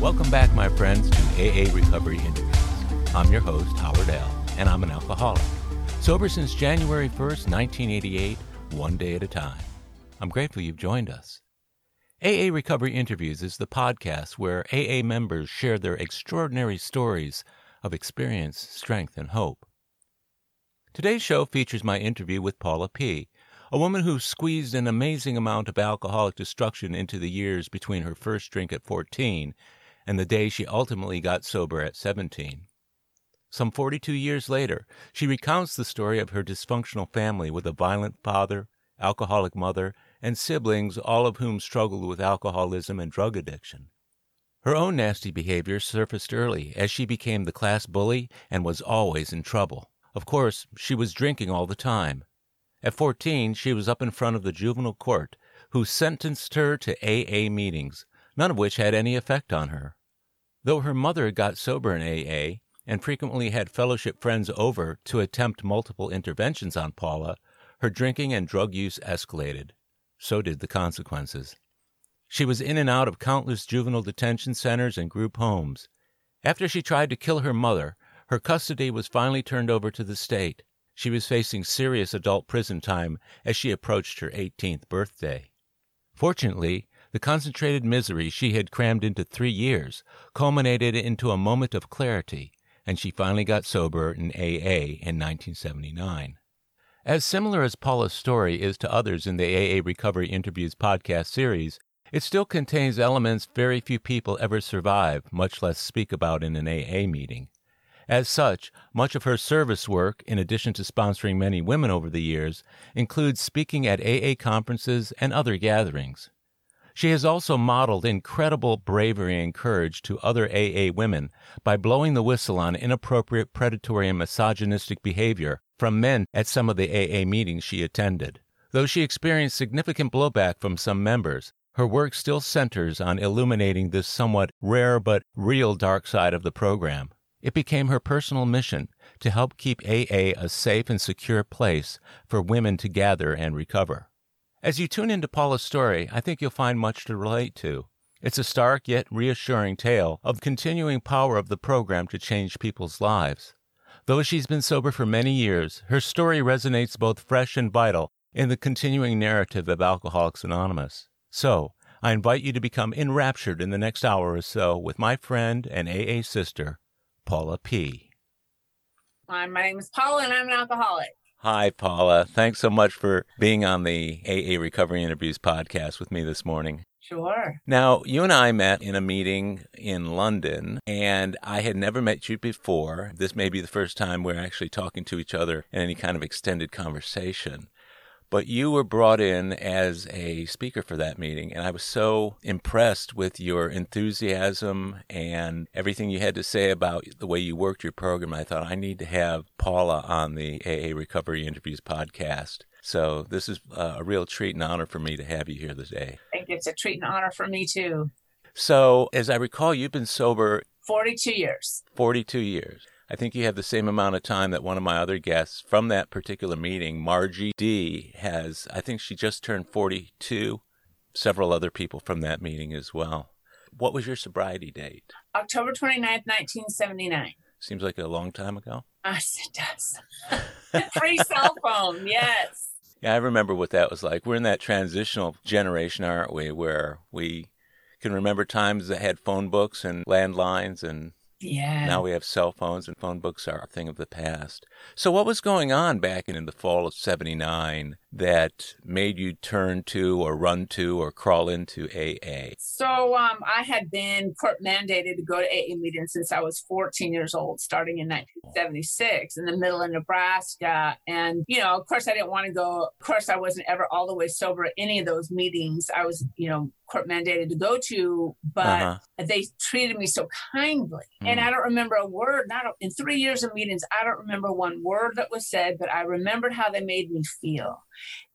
Welcome back, my friends, to AA Recovery Interviews. I'm your host, Howard L., and I'm an alcoholic. Sober since January 1st, 1988, one day at a time. I'm grateful you've joined us. AA Recovery Interviews is the podcast where AA members share their extraordinary stories of experience, strength, and hope. Today's show features my interview with Paula P., a woman who squeezed an amazing amount of alcoholic destruction into the years between her first drink at 14 and the day she ultimately got sober at 17. Some 42 years later, she recounts the story of her dysfunctional family with a violent father, alcoholic mother, and siblings, all of whom struggled with alcoholism and drug addiction. Her own nasty behavior surfaced early as she became the class bully and was always in trouble. Of course, she was drinking all the time. At 14, she was up in front of the juvenile court, who sentenced her to AA meetings, none of which had any effect on her. Though her mother got sober in AA and frequently had fellowship friends over to attempt multiple interventions on Paula, her drinking and drug use escalated. So did the consequences. She was in and out of countless juvenile detention centers and group homes. After she tried to kill her mother, her custody was finally turned over to the state. She was facing serious adult prison time as she approached her 18th birthday. Fortunately, the concentrated misery she had crammed into three years culminated into a moment of clarity, and she finally got sober in AA in 1979. As similar as Paula's story is to others in the AA Recovery Interviews podcast series, it still contains elements very few people ever survive, much less speak about in an AA meeting. As such, much of her service work, in addition to sponsoring many women over the years, includes speaking at AA conferences and other gatherings. She has also modeled incredible bravery and courage to other AA women by blowing the whistle on inappropriate predatory and misogynistic behavior from men at some of the AA meetings she attended. Though she experienced significant blowback from some members, her work still centers on illuminating this somewhat rare but real dark side of the program. It became her personal mission to help keep AA a safe and secure place for women to gather and recover. As you tune into Paula's story, I think you'll find much to relate to. It's a stark yet reassuring tale of continuing power of the program to change people's lives. Though she's been sober for many years, her story resonates both fresh and vital in the continuing narrative of Alcoholics Anonymous. So, I invite you to become enraptured in the next hour or so with my friend and AA sister, Paula P. Hi, my name is Paula and I'm an alcoholic. Hi, Paula. Thanks so much for being on the AA Recovery Interviews podcast with me this morning. Sure. Now, you and I met in a meeting in London, and I had never met you before. This may be the first time we're actually talking to each other in any kind of extended conversation but you were brought in as a speaker for that meeting. And I was so impressed with your enthusiasm and everything you had to say about the way you worked your program. I thought I need to have Paula on the AA Recovery Interviews podcast. So this is uh, a real treat and honor for me to have you here today. I think it's a treat and honor for me too. So, as I recall, you've been sober 42 years. 42 years. I think you have the same amount of time that one of my other guests from that particular meeting, Margie D, has. I think she just turned 42. Several other people from that meeting as well. What was your sobriety date? October 29th, 1979. Seems like a long time ago. Yes, it does. Free cell phone, yes. Yeah, I remember what that was like. We're in that transitional generation, aren't we, where we can remember times that had phone books and landlines and yeah. Now we have cell phones and phone books are a thing of the past. So what was going on back in in the fall of 79 that made you turn to or run to or crawl into AA? So um, I had been court mandated to go to AA meetings since I was 14 years old, starting in 1976 in the middle of Nebraska. And, you know, of course, I didn't want to go. Of course, I wasn't ever all the way sober at any of those meetings. I was, you know, court mandated to go to, but uh-huh. they treated me so kindly. Mm. And I don't remember a word, not in three years of meetings, I don't remember one word that was said, but I remembered how they made me feel.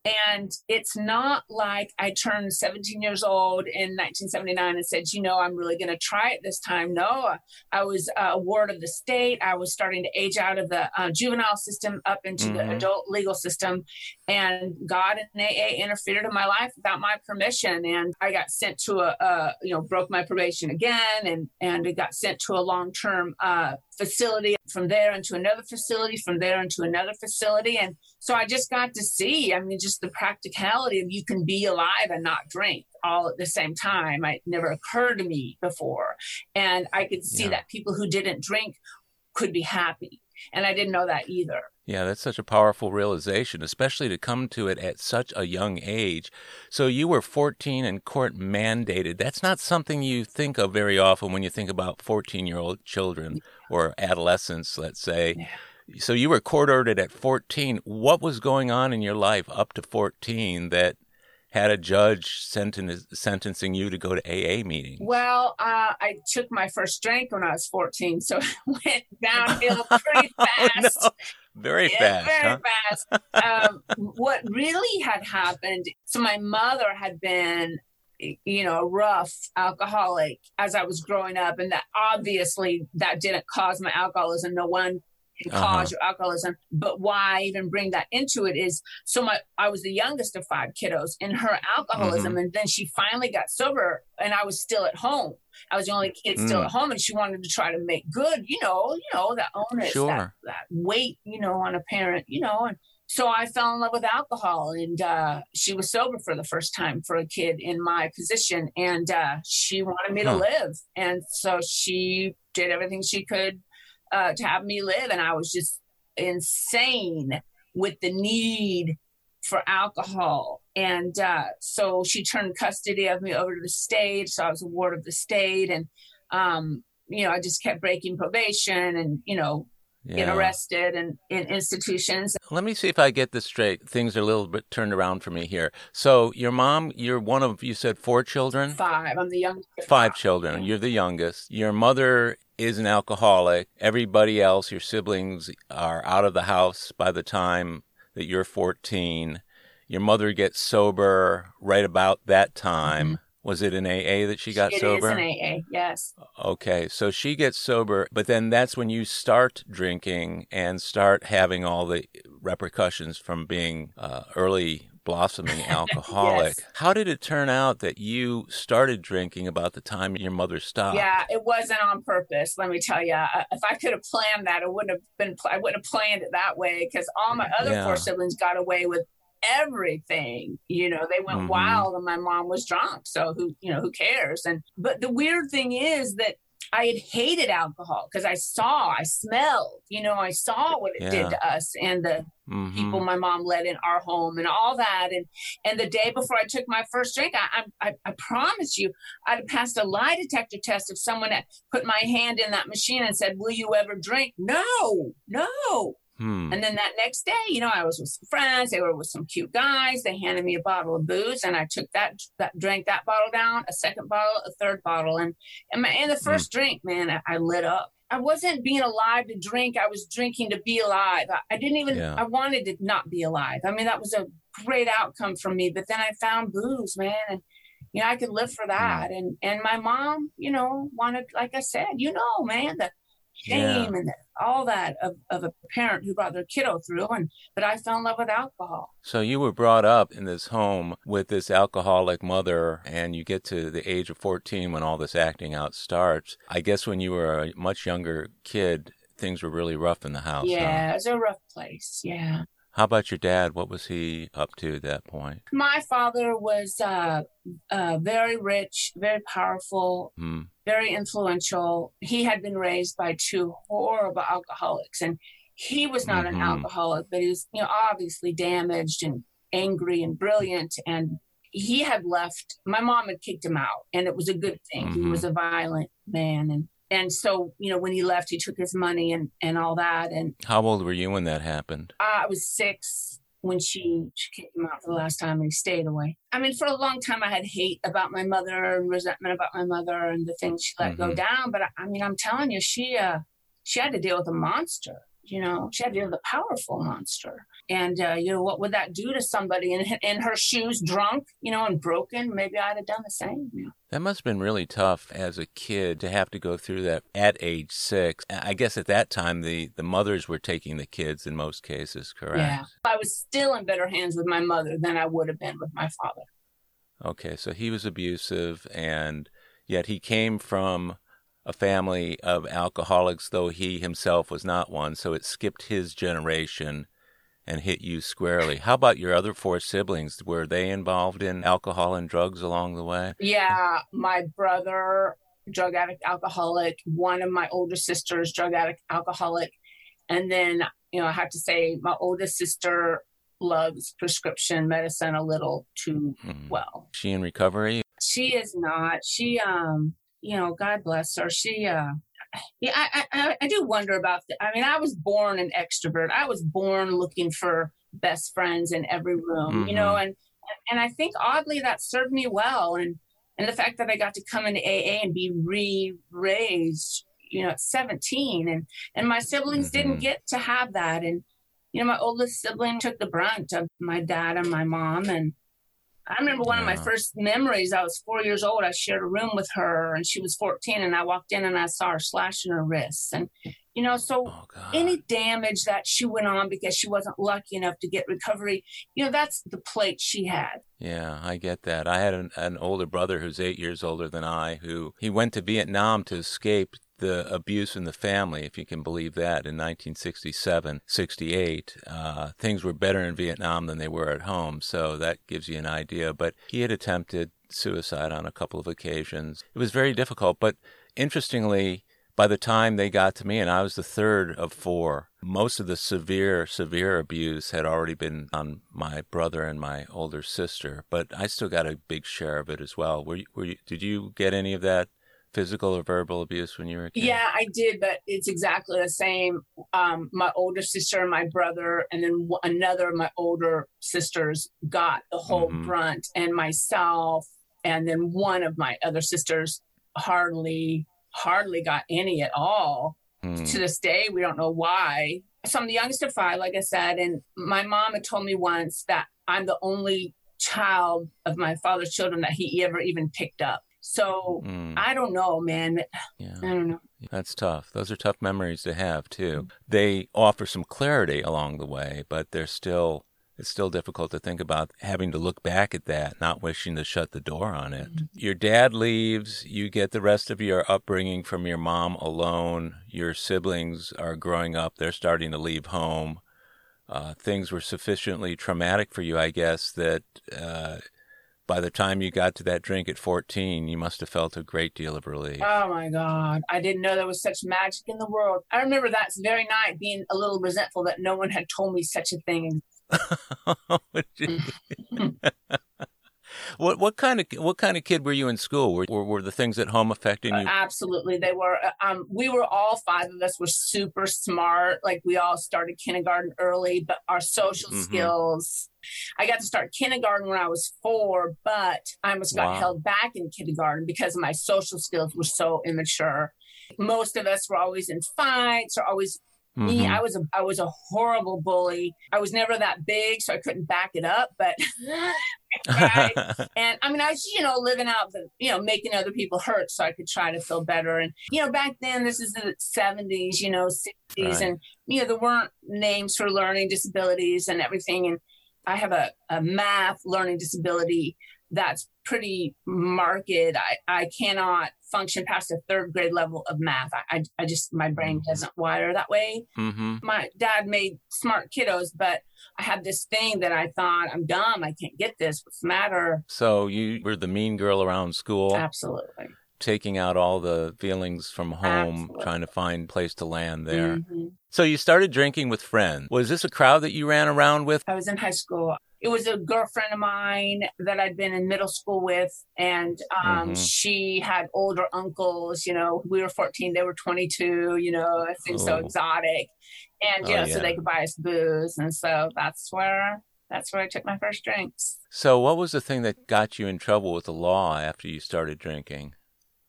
And it's not like I turned 17 years old in 1979 and said, you know, I'm really going to try it this time. No, I was a ward of the state. I was starting to age out of the uh, juvenile system up into mm-hmm. the adult legal system. And God and AA interfered in my life without my permission. And I got sent to a, a you know, broke my probation again and, and it got sent to a long term uh, facility from there into another facility, from there into another facility. And so I just got to see, I mean, just the practicality of you can be alive and not drink all at the same time. It never occurred to me before. And I could see yeah. that people who didn't drink could be happy. And I didn't know that either. Yeah, that's such a powerful realization, especially to come to it at such a young age. So you were 14 and court mandated. That's not something you think of very often when you think about 14 year old children or adolescents, let's say. Yeah. So you were court ordered at 14. What was going on in your life up to 14 that had a judge senten- sentencing you to go to AA meetings? Well, uh, I took my first drink when I was 14, so it went downhill pretty fast. oh, no. Very fast. Very huh? fast. um, what really had happened, so my mother had been you know, a rough alcoholic as I was growing up. And that obviously that didn't cause my alcoholism. No one can uh-huh. cause your alcoholism. But why I even bring that into it is so my I was the youngest of five kiddos in her alcoholism. Mm-hmm. And then she finally got sober and I was still at home. I was the only kid still mm. at home and she wanted to try to make good, you know, you know, that onus, sure. that, that weight, you know, on a parent, you know, and so I fell in love with alcohol, and uh, she was sober for the first time for a kid in my position, and uh, she wanted me huh. to live, and so she did everything she could uh, to have me live, and I was just insane with the need for alcohol, and uh, so she turned custody of me over to the state, so I was a ward of the state, and um, you know I just kept breaking probation, and you know yeah. get arrested and in institutions. Let me see if I get this straight. Things are a little bit turned around for me here. So your mom, you're one of you said four children. Five. I'm the youngest. Five children. You're the youngest. Your mother is an alcoholic. Everybody else, your siblings, are out of the house by the time that you're 14. Your mother gets sober right about that time. Mm-hmm. Was it in AA that she got it sober? It is in an AA, yes. Okay, so she gets sober, but then that's when you start drinking and start having all the repercussions from being uh, early blossoming alcoholic. yes. How did it turn out that you started drinking about the time your mother stopped? Yeah, it wasn't on purpose. Let me tell you, if I could have planned that, it wouldn't have been. I wouldn't have planned it that way because all my other yeah. four siblings got away with everything. You know, they went mm-hmm. wild and my mom was drunk. So who, you know, who cares? And but the weird thing is that I had hated alcohol because I saw, I smelled, you know, I saw what it yeah. did to us and the mm-hmm. people my mom let in our home and all that. And and the day before I took my first drink, I I, I promise you, I'd have passed a lie detector test if someone had put my hand in that machine and said, "Will you ever drink?" No, no. Hmm. And then that next day, you know, I was with some friends. They were with some cute guys. They handed me a bottle of booze, and I took that, that drank that bottle down, a second bottle, a third bottle, and and, my, and the hmm. first hmm. drink, man, I, I, lit up. I wasn't being alive to drink. I was drinking to be alive. I, I didn't even. Yeah. I wanted to not be alive. I mean, that was a great outcome for me. But then I found booze, man, and you know, I could live for hmm. that. And and my mom, you know, wanted, like I said, you know, man, the shame yeah. and all that of, of a parent who brought their kiddo through and but i fell in love with alcohol so you were brought up in this home with this alcoholic mother and you get to the age of 14 when all this acting out starts i guess when you were a much younger kid things were really rough in the house yeah huh? it was a rough place yeah how about your dad? What was he up to at that point? My father was uh, uh, very rich, very powerful, mm. very influential. He had been raised by two horrible alcoholics, and he was not mm-hmm. an alcoholic, but he was, you know, obviously damaged and angry and brilliant. And he had left. My mom had kicked him out, and it was a good thing. Mm-hmm. He was a violent man, and and so you know when he left he took his money and and all that. And how old were you when that happened? I was six when she, she kicked him out for the last time and he stayed away. I mean for a long time i had hate about my mother and resentment about my mother and the things she let mm-hmm. go down. But I, I, mean i'm telling you she uh she had to deal with a monster you know? She had to deal with a powerful monster And, uh, you know, what would that do to somebody in, in her shoes, drunk, you know, and broken? Maybe I'd have done the same. That must have been really tough as a kid to have to go through that at age six. I guess at that time, the, the mothers were taking the kids in most cases, correct? Yeah. I was still in better hands with my mother than I would have been with my father. Okay, so he was abusive, and yet he came from a family of alcoholics, though he himself was not one. So it skipped his generation and hit you squarely. How about your other four siblings? Were they involved in alcohol and drugs along the way? Yeah, my brother, drug addict, alcoholic. One of my older sisters, drug addict, alcoholic. And then, you know, I have to say, my oldest sister loves prescription medicine a little too mm. well. She in recovery? She is not. She um you know, God bless her. She, uh, yeah, I, I, I do wonder about that. I mean, I was born an extrovert. I was born looking for best friends in every room, mm-hmm. you know, mm-hmm. and and I think oddly that served me well. And and the fact that I got to come into AA and be re-raised, you know, at 17, and and my siblings mm-hmm. didn't get to have that. And you know, my oldest sibling took the brunt of my dad and my mom, and I remember one yeah. of my first memories. I was four years old. I shared a room with her, and she was 14. And I walked in and I saw her slashing her wrists. And, you know, so oh, any damage that she went on because she wasn't lucky enough to get recovery, you know, that's the plate she had. Yeah, I get that. I had an, an older brother who's eight years older than I who he went to Vietnam to escape the abuse in the family, if you can believe that, in 1967, 68. Uh, things were better in Vietnam than they were at home, so that gives you an idea. But he had attempted suicide on a couple of occasions. It was very difficult, but interestingly, by the time they got to me, and I was the third of four, most of the severe, severe abuse had already been on my brother and my older sister, but I still got a big share of it as well. Were you, were you, did you get any of that physical or verbal abuse when you were a kid? Yeah, I did, but it's exactly the same. Um, my older sister and my brother, and then another of my older sisters got the whole mm-hmm. brunt, and myself, and then one of my other sisters hardly, hardly got any at all. Mm. To this day, we don't know why. So I'm the youngest of five, like I said, and my mom had told me once that I'm the only child of my father's children that he ever even picked up. So mm. I don't know, man. Yeah. I don't know. That's tough. Those are tough memories to have too. They offer some clarity along the way, but they're still it's still difficult to think about having to look back at that, not wishing to shut the door on it. Mm-hmm. Your dad leaves, you get the rest of your upbringing from your mom alone. Your siblings are growing up, they're starting to leave home. Uh, things were sufficiently traumatic for you, I guess, that uh, by the time you got to that drink at 14, you must have felt a great deal of relief. Oh my God. I didn't know there was such magic in the world. I remember that very night being a little resentful that no one had told me such a thing. Oh, What what kind of what kind of kid were you in school? Were were, were the things at home affecting you? Uh, absolutely, they were. Uh, um, we were all five of us were super smart. Like we all started kindergarten early, but our social mm-hmm. skills. I got to start kindergarten when I was four, but I almost got wow. held back in kindergarten because my social skills were so immature. Most of us were always in fights or always Mm-hmm. Me, I was a I was a horrible bully. I was never that big, so I couldn't back it up. But and I mean, I was you know living out the you know making other people hurt, so I could try to feel better. And you know, back then, this is the seventies, you know, sixties, right. and you know there weren't names for learning disabilities and everything. And I have a, a math learning disability that's pretty marked. I, I cannot function past a third grade level of math. I, I, I just, my brain mm-hmm. doesn't wire that way. Mm-hmm. My dad made smart kiddos, but I had this thing that I thought, I'm dumb. I can't get this. What's the matter? So you were the mean girl around school? Absolutely. Taking out all the feelings from home, Absolutely. trying to find place to land there. Mm-hmm. So you started drinking with friends. Was this a crowd that you ran around with? I was in high school it was a girlfriend of mine that I'd been in middle school with, and um, mm-hmm. she had older uncles. You know, we were 14, they were 22. You know, it seemed oh. so exotic, and you oh, know, yeah. so they could buy us booze, and so that's where that's where I took my first drinks. So, what was the thing that got you in trouble with the law after you started drinking?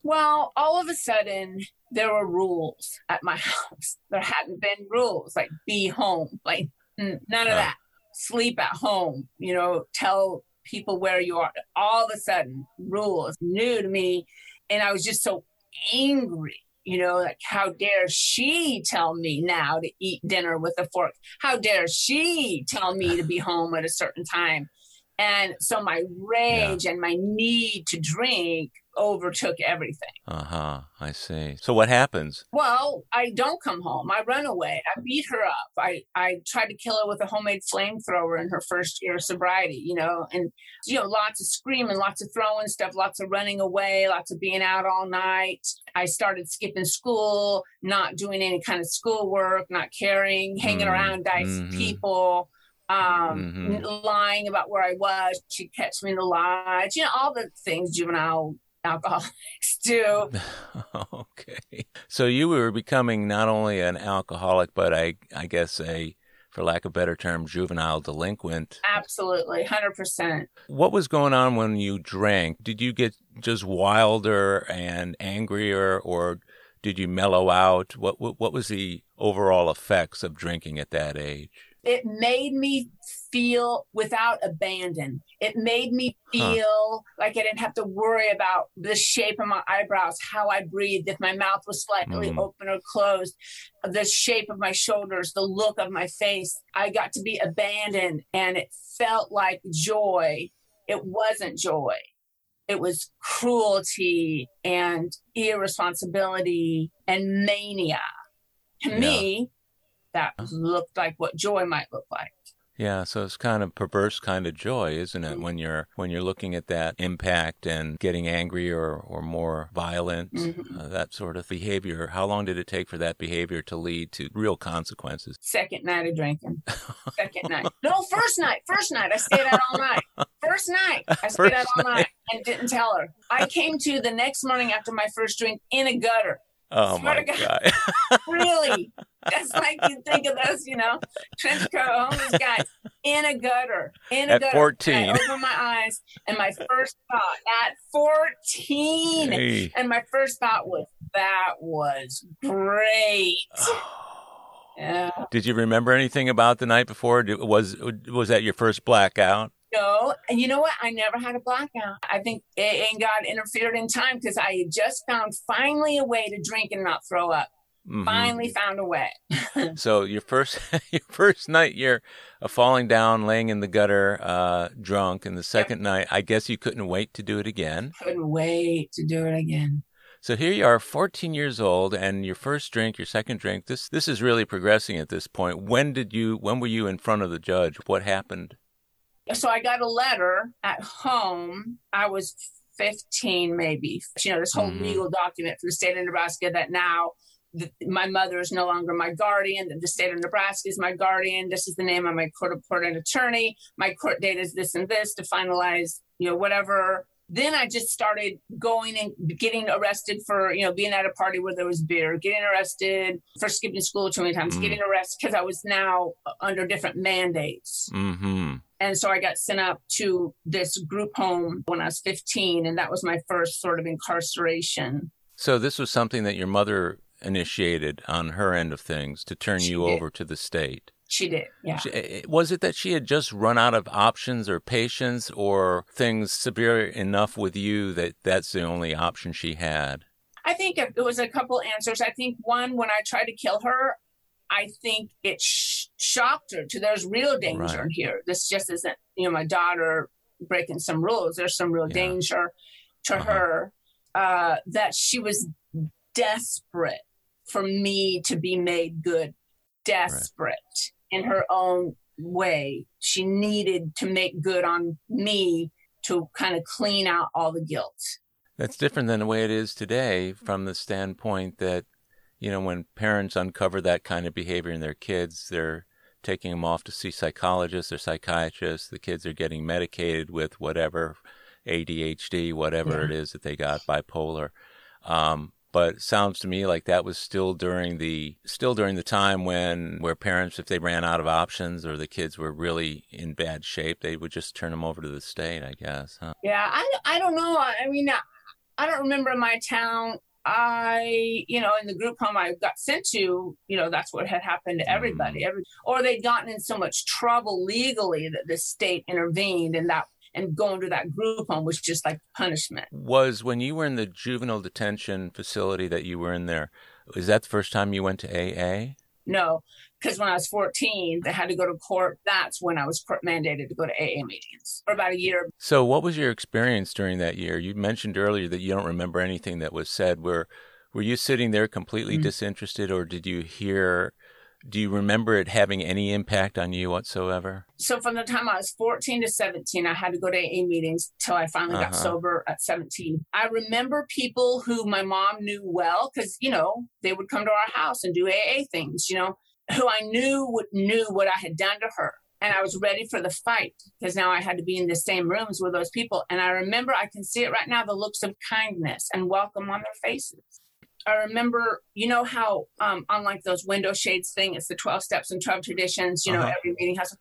Well, all of a sudden, there were rules at my house. There hadn't been rules like be home, like none of uh. that sleep at home, you know, tell people where you are. All of a sudden, rules new to me. And I was just so angry, you know, like, how dare she tell me now to eat dinner with a fork? How dare she tell me to be home at a certain time? And so my rage yeah. and my need to drink overtook everything. Uh huh. I see. So what happens? Well, I don't come home. I run away. I beat her up. I, I tried to kill her with a homemade flamethrower in her first year of sobriety, you know, and, you know, lots of screaming, lots of throwing stuff, lots of running away, lots of being out all night. I started skipping school, not doing any kind of schoolwork, not caring, hanging mm around nice mm-hmm. people um, mm-hmm. lying about where I was. She'd catch me in the lodge, you know, all the things juvenile alcoholics do. okay. So you were becoming not only an alcoholic, but I, I guess a, for lack of a better term, juvenile delinquent. Absolutely, 100%. What was going on when you drank? Did you get just wilder and angrier, or did you mellow out? What, what, what was the overall effects of drinking at that age? It made me feel without abandon. It made me feel huh. like I didn't have to worry about the shape of my eyebrows, how I breathed, if my mouth was slightly mm. open or closed, the shape of my shoulders, the look of my face. I got to be abandoned and it felt like joy. It wasn't joy. It was cruelty and irresponsibility and mania. To yeah. me, that looked like what joy might look like. Yeah, so it's kind of perverse kind of joy, isn't it? Mm-hmm. When you're when you're looking at that impact and getting angry or, or more violent, mm-hmm. uh, that sort of behavior. How long did it take for that behavior to lead to real consequences? Second night of drinking. Second night. No, first night. First night. I stayed out all night. First night. I stayed first out all night. night and didn't tell her. I came to the next morning after my first drink in a gutter. Oh my god! god. really? That's like you think of those, you know, trench coat homeless guys in a gutter, in a at gutter. 14. I open my eyes, and my first thought at 14, hey. and my first thought was, that was great. yeah. Did you remember anything about the night before? Was was that your first blackout? No, and you know what? I never had a blackout. I think it ain't God interfered in time because I had just found finally a way to drink and not throw up. Mm-hmm. Finally found a way. so your first your first night you're uh, falling down, laying in the gutter, uh, drunk, and the second night I guess you couldn't wait to do it again. Couldn't wait to do it again. So here you are, 14 years old, and your first drink, your second drink. This this is really progressing at this point. When did you? When were you in front of the judge? What happened? So I got a letter at home. I was 15, maybe. You know, this whole mm-hmm. legal document for the state of Nebraska that now my mother is no longer my guardian. The state of Nebraska is my guardian. This is the name of my court appointed attorney. My court date is this and this to finalize, you know, whatever. Then I just started going and getting arrested for, you know, being at a party where there was beer, getting arrested for skipping school too many times, mm getting arrested because I was now under different mandates. Mm-hmm. And so I got sent up to this group home when I was 15, and that was my first sort of incarceration. So this was something that your mother initiated on her end of things to turn she you did. over to the state. She did, yeah. She, eh, eh, was it that she had just run out of options or patience or things severe enough with you that that's the only option she had? I think it was a couple answers. I think one, when I tried to kill her, I think it sh- shocked her to there's real danger right. here. This just isn't, you know, my daughter breaking some rules. There's some real yeah. danger to uh-huh. her uh, that she was desperate for me to be made good, desperate right. in her own way. She needed to make good on me to kind of clean out all the guilt. That's different than the way it is today from the standpoint that, you know, when parents uncover that kind of behavior in their kids, they're taking them off to see psychologists or psychiatrists. The kids are getting medicated with whatever ADHD, whatever yeah. it is that they got, bipolar. Um, but it sounds to me like that was still during the still during the time when where parents if they ran out of options or the kids were really in bad shape they would just turn them over to the state i guess huh? yeah i, I don't know i mean I don't remember in my town I, you know, in the group home I got sent to, you know, that's what had happened to everybody. Mm. Every, or they'd gotten in so much trouble legally that the state intervened and that and going to that group home was just like punishment. Was when you were in the juvenile detention facility that you were in there, was that the first time you went to AA? No, because when I was 14, they had to go to court. That's when I was court mandated to go to AA meetings for about a year. So, what was your experience during that year? You mentioned earlier that you don't remember anything that was said. Were were you sitting there completely mm-hmm. disinterested, or did you hear? Do you remember it having any impact on you whatsoever? So, from the time I was 14 to 17, I had to go to AA meetings till I finally uh-huh. got sober at 17. I remember people who my mom knew well because, you know, they would come to our house and do AA things, you know who I knew would, knew what I had done to her. And I was ready for the fight because now I had to be in the same rooms with those people. And I remember, I can see it right now, the looks of kindness and welcome on their faces. I remember, you know how um, unlike those window shades thing, it's the 12 steps and 12 traditions, you know, uh-huh. every meeting has.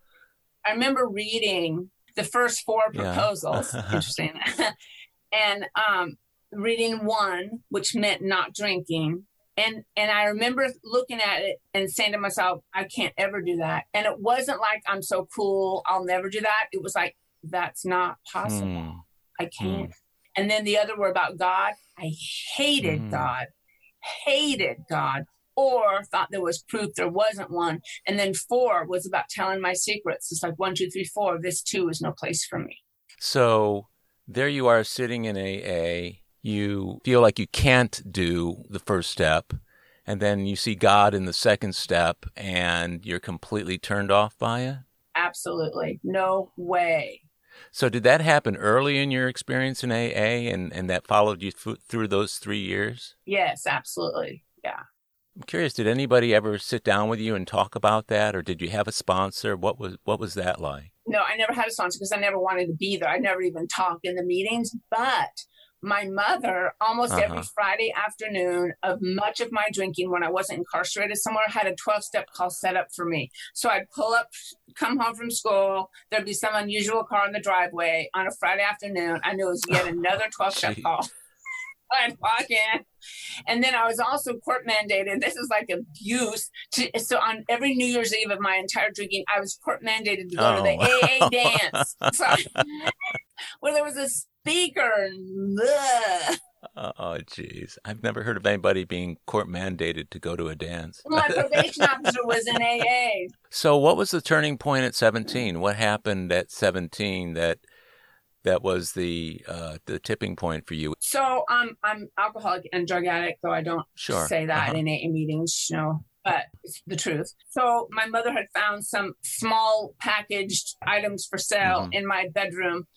I remember reading the first four proposals. Yeah. interesting. and um, reading one, which meant not drinking, and and i remember looking at it and saying to myself i can't ever do that and it wasn't like i'm so cool i'll never do that it was like that's not possible mm. i can't mm. and then the other were about god i hated mm. god hated god or thought there was proof there wasn't one and then four was about telling my secrets it's like one two three four this too is no place for me so there you are sitting in aa you feel like you can't do the first step, and then you see God in the second step, and you're completely turned off by it? Absolutely. No way. So, did that happen early in your experience in AA and, and that followed you th- through those three years? Yes, absolutely. Yeah. I'm curious, did anybody ever sit down with you and talk about that, or did you have a sponsor? What was what was that like? No, I never had a sponsor because I never wanted to be there. I never even talked in the meetings. But my mother almost uh-huh. every Friday afternoon of much of my drinking when I wasn't incarcerated somewhere had a 12 step call set up for me. So I'd pull up, come home from school. There'd be some unusual car in the driveway on a Friday afternoon. I knew it was yet another 12 step call. I'd walk in. And then I was also court mandated. This is like abuse. To, so on every New Year's Eve of my entire drinking, I was court mandated to go oh. to the AA dance. So, where there was a speaker. Oh, jeez. I've never heard of anybody being court mandated to go to a dance. My probation officer was in AA. So, what was the turning point at 17? What happened at 17 that that was the uh, the tipping point for you? So, um, I'm alcoholic and drug addict, though I don't sure. say that uh-huh. in AA meetings, you know but it's the truth. So my mother had found some small packaged items for sale mm-hmm. in my bedroom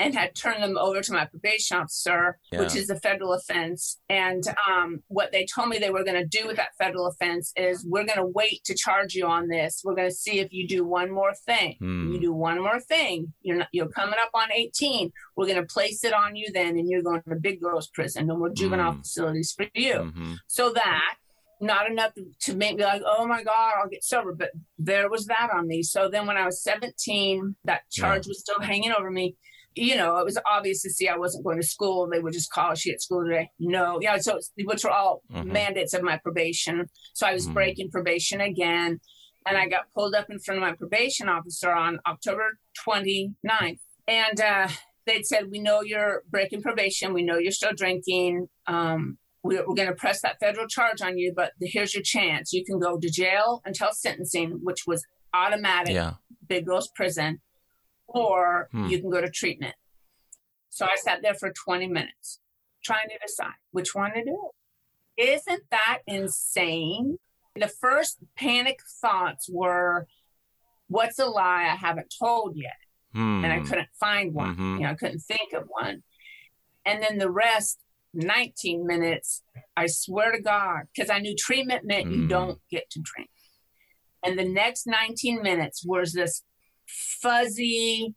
and had turned them over to my probation officer, yeah. which is a federal offense. And um, what they told me they were going to do with that federal offense is we're going to wait to charge you on this. We're going to see if you do one more thing. Mm. You do one more thing. You're not, you're coming up on 18. We're going to place it on you then, and you're going to big girls prison. No more juvenile mm. facilities for you. Mm-hmm. So that not enough to make me like, oh my God, I'll get sober. But there was that on me. So then when I was 17, that charge yeah. was still hanging over me you know, it was obvious to see I wasn't going to school. They would just call she at school today. No, yeah. So which were all mm-hmm. mandates of my probation. So I was mm-hmm. breaking probation again, and I got pulled up in front of my probation officer on October 29th, and uh, they'd said, "We know you're breaking probation. We know you're still drinking. Um, we're, we're going to press that federal charge on you, but here's your chance. You can go to jail until sentencing, which was automatic, yeah. big girls prison." Or hmm. you can go to treatment. So I sat there for 20 minutes trying to decide which one to do. Isn't that insane? The first panic thoughts were, what's a lie I haven't told yet? Hmm. And I couldn't find one. Mm-hmm. You know, I couldn't think of one. And then the rest, 19 minutes, I swear to God, because I knew treatment meant mm. you hmm. don't get to drink. And the next 19 minutes was this fuzzy,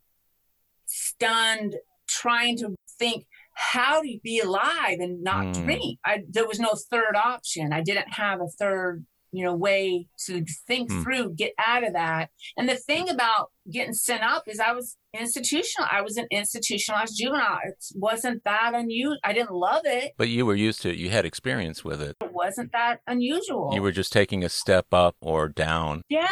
stunned, trying to think, how to be alive and not mm. drink? I, there was no third option. I didn't have a third you know, way to think Hmm. through, get out of that. And the thing about getting sent up is I was institutional. I was an institutionalized juvenile. It wasn't that unusual. I didn't love it. But you were used to it. You had experience with it. Wasn't that unusual. You were just taking a step up or down. Yeah.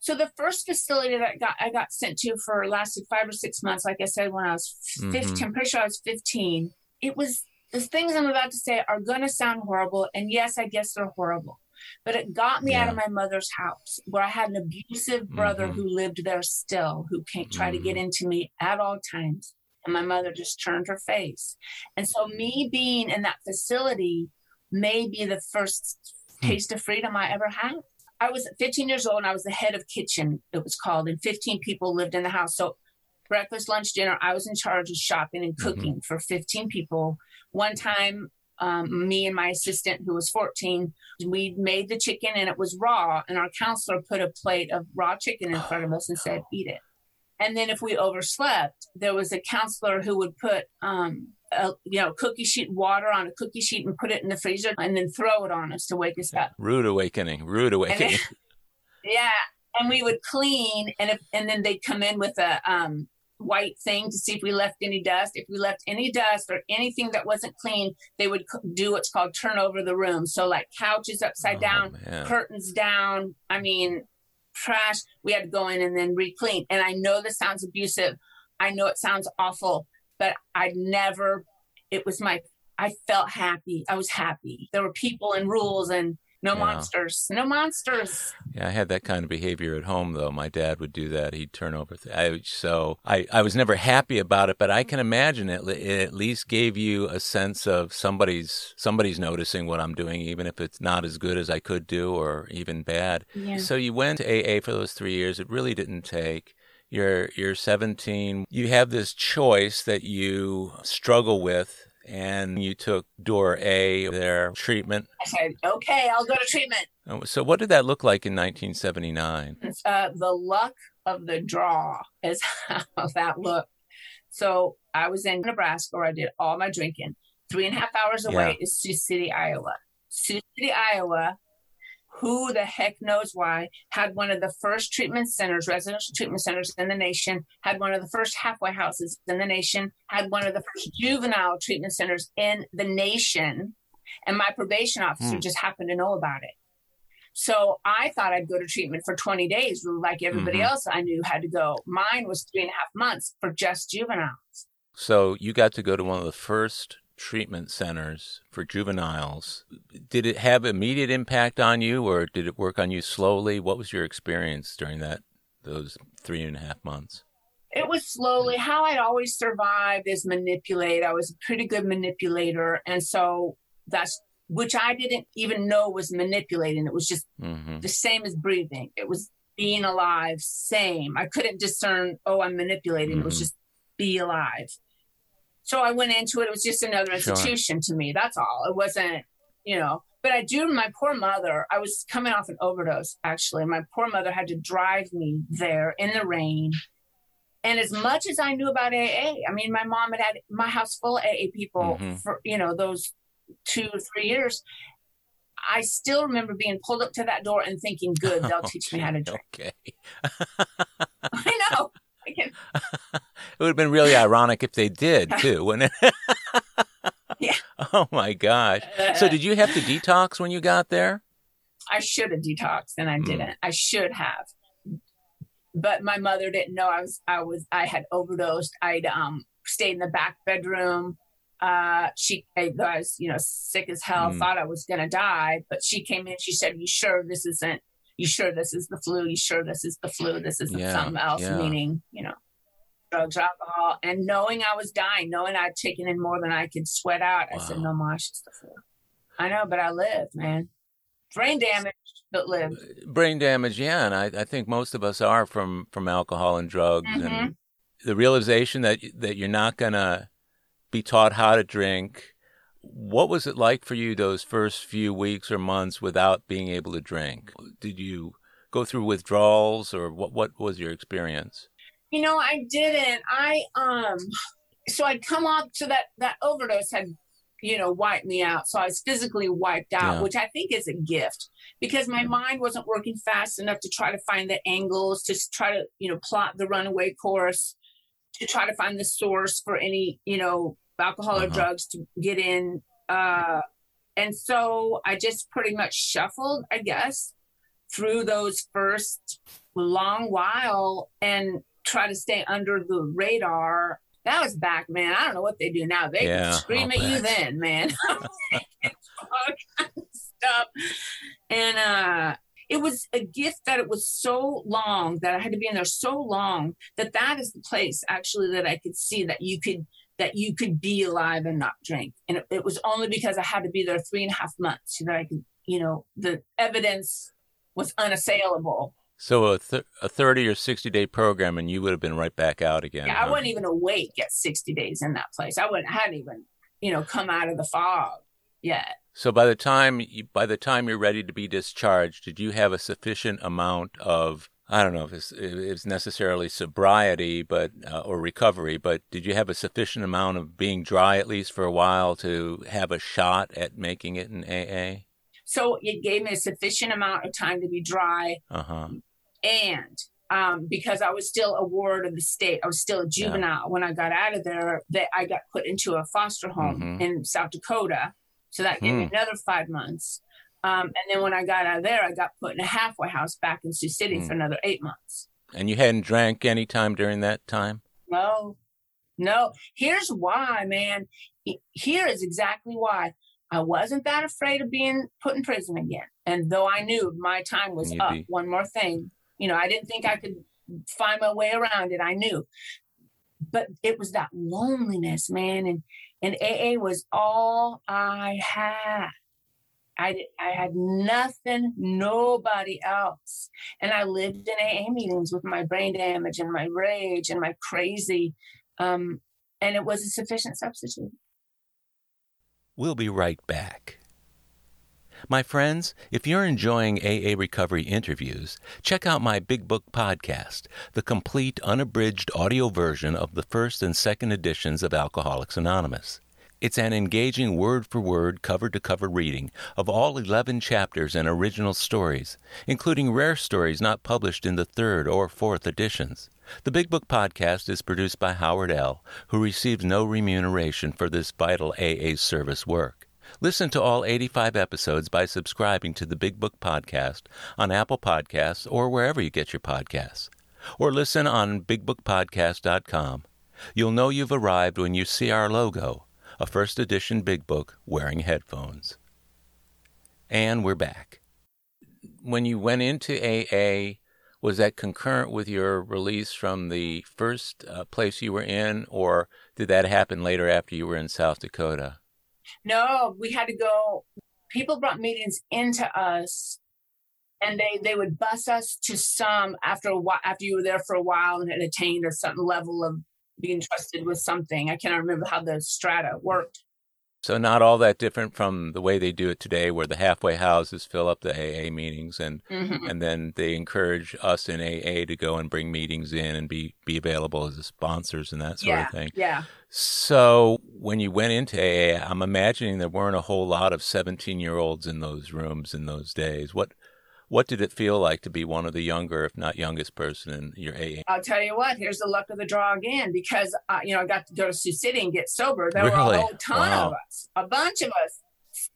So the first facility that I got I got sent to for lasted five or six months, like I said, when I was 15 Mhm. I'm pretty sure I was 15. It was the things I'm about to say are gonna sound horrible. And yes, I guess they're horrible. But it got me out of my mother's house where I had an abusive brother Mhm. who lived there still, who can't try to get Mhm. into me at all times. And my mother just turned her face. And so me being in that facility may be the first Hmm. taste of freedom I ever had. I was 15 years old and I was the head of kitchen, it was called, and 15 people lived in the house. So breakfast, lunch, dinner, I was in charge of shopping and Mhm. cooking for 15 people. One time, um, me and my assistant, who was 14, we made the chicken and it was raw. And our counselor put a plate of raw chicken in front of us and said, eat it. And then if we overslept, there was a counselor who would put, um, a, you know, cookie sheet water on a cookie sheet and put it in the freezer and then throw it on us to wake us up. Rude awakening. Rude And awakening. then, yeah, and we would clean, and if and then they'd come in with a um, white thing to see if we left any dust. If we left any dust or anything that wasn't clean, they would do what's called turn over the room. So like couches upside Oh, down, man. curtains down. I mean, trash. We had to go in and then re-clean. And I know this sounds abusive. I know it sounds awful, but I never. It was my. I felt happy. I was happy. There were people and rules and no Yeah. monsters. No monsters. Yeah, I had that kind of behavior at home, though. My dad would do that. He'd turn over. Th- I, so I, I was never happy about it, but I can imagine it, it at least gave you a sense of somebody's somebody's noticing what I'm doing, even if it's not as good as I could do or even bad. Yeah. So you went to AA for those three years. It really didn't take. You're you're 17. You have this choice that you struggle with, and you took door A, their treatment. I said, okay, I'll go to treatment. Oh, So what did that look like in 1979? Uh, the luck of the draw is how that looked. So I was in Nebraska where I did all my drinking. Three and a half hours away is Sioux City, Iowa. Sioux City, Iowa, who the heck knows why, had one of the first treatment centers, residential treatment centers in the nation, had one of the first halfway houses in the nation, had one of the first juvenile treatment centers in the nation. And my probation officer Hmm. just happened to know about it. So I thought I'd go to treatment for 20 days, like everybody Mhm. else I knew had to go. Mine was three and a half months for just juveniles. So you got to go to one of the first treatment centers for juveniles. Did it have immediate impact on you, or did it work on you slowly? What was your experience during that those three and a half months? It was slowly how I'd always survived is manipulate. I was a pretty good manipulator. And so that's which I didn't even know was manipulating. It was just hmm the same as breathing. It was being alive, same. I couldn't discern, oh, I'm manipulating. It was Mhm. just be alive. So I went into it. It was just another Sure. institution to me. That's all. It wasn't, you know. But I do. My poor mother. I was coming off an overdose. Actually, my poor mother had to drive me there in the rain. And as much as I knew about AA, I mean, my mom had had my house full of AA people Mhm. for you know those two or three years. I still remember being pulled up to that door and thinking, "Good, they'll teach me how to drink." Okay. I know. It would have been really ironic if they did too, wouldn't it? Yeah. Oh my gosh. So did you have to detox when you got there? I should have detoxed and I Mm. didn't. I should have. But my mother didn't know I was I was I had overdosed. I'd um stayed in the back bedroom. Uh she I was, you know, sick as hell, Mm. thought I was gonna die. But she came in, she said, You sure this isn't you sure this is the flu? You sure this is the flu? This isn't Yeah, something else, yeah. meaning, you know, drugs, alcohol, and knowing I was dying, knowing I'd taken in more than I could sweat out, I said, No, Mosh, it's the flu. I know, but I lived, man. Brain damage, but lived. Brain damage, yeah, and I, I think most of us are from from alcohol and drugs, Mhm. and the realization that that you're not gonna be taught how to drink. What was it like for you those first few weeks or months without being able to drink? Did you go through withdrawals, or what? What was your experience? You know, I didn't. I um so I'd come off so that that overdose had you know, wiped me out. So I was physically wiped out, Yeah. which I think is a gift because my mind wasn't working fast enough to try to find the angles, to try to, you know, plot the runaway course, to try to find the source for any, you know, alcohol or Uh-huh. drugs to get in. Uh, and so I just pretty much shuffled, I guess, through those first long while and try to stay under the radar. That was back, man. I don't know what they do now. They Yeah, scream I'll at you then, man. All kinds of stuff. And uh it was a gift that it was so long that I had to be in there so long that that is the place actually that I could see that you could that you could be alive and not drink. And it, it was only because I had to be there three and a half months so that I could, you know, the evidence was unassailable. So a, th- a 30 or 60 day program, and you would have been right back out again. Yeah, I huh? wasn't even awake at 60 days in that place. I wouldn't hadn't even, you know, come out of the fog yet. So by the time you, by the time you're ready to be discharged, did you have a sufficient amount of I don't know if it's, if it's necessarily sobriety, but uh, or recovery, but did you have a sufficient amount of being dry at least for a while to have a shot at making it in AA? So it gave me a sufficient amount of time to be dry Uh huh. and um, because I was still a ward of the state, I was still a juvenile when I got out of there. That I got put into a foster home Mhm. in South Dakota, so that gave me Hmm. another five months. Um, and then when I got out of there, I got put in a halfway house back in Sioux City Hmm. for another eight months. And you hadn't drank any time during that time. No, no. Here's why, man. Here is exactly why. I wasn't that afraid of being put in prison again. And though I knew my time was You'd up, be- one more thing, you know, I didn't think I could find my way around it. I knew. But it was that loneliness, man. And, and AA was all I had. I, I had nothing, nobody else. And I lived in AA meetings with my brain damage and my rage and my crazy. Um, and it was a sufficient substitute. We'll be right back. My friends, if you're enjoying AA Recovery interviews, check out my Big Book podcast, the complete unabridged audio version of the first and second editions of Alcoholics Anonymous. It's an engaging word for word, cover to cover reading of all 11 chapters and original stories, including rare stories not published in the third or fourth editions. The Big Book Podcast is produced by Howard L., who receives no remuneration for this vital AA service work. Listen to all 85 episodes by subscribing to the Big Book Podcast on Apple Podcasts or wherever you get your podcasts. Or listen on bigbookpodcast.com. You'll know you've arrived when you see our logo, a first edition Big Book wearing headphones. And we're back. When you went into AA, was that concurrent with your release from the first uh, place you were in, or did that happen later after you were in South Dakota? No, we had to go. People brought meetings into us, and they they would bus us to some after a while. After you were there for a while and had attained a certain level of being trusted with something. I cannot remember how the strata worked. So not all that different from the way they do it today, where the halfway houses fill up the AA meetings, and Mhm. and then they encourage us in AA to go and bring meetings in and be be available as sponsors and that sort Yeah, of thing. yeah. So when you went into AA, I'm imagining there weren't a whole lot of 17 year olds in those rooms in those days. What what did it feel like to be one of the younger, if not youngest person in your AA? I'll tell you what. Here's the luck of the draw again, because uh, you know I got to go to Sioux City and get sober. There were a whole ton Wow. of us, a bunch of us.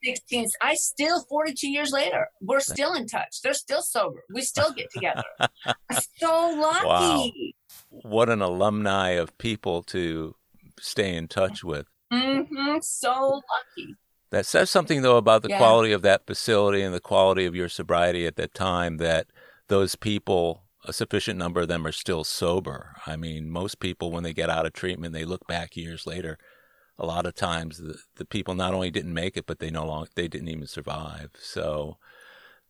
16. I still 42 years later, we're still in touch. They're still sober. We still get together. So lucky. What an alumni of people to stay in touch with. hmm So lucky. That says something, though, about the Yeah. quality of that facility and the quality of your sobriety at that time that those people, a sufficient number of them, are still sober. I mean, most people, when they get out of treatment, they look back years later. A lot of times, the, the people not only didn't make it, but they no longer they didn't even survive. So,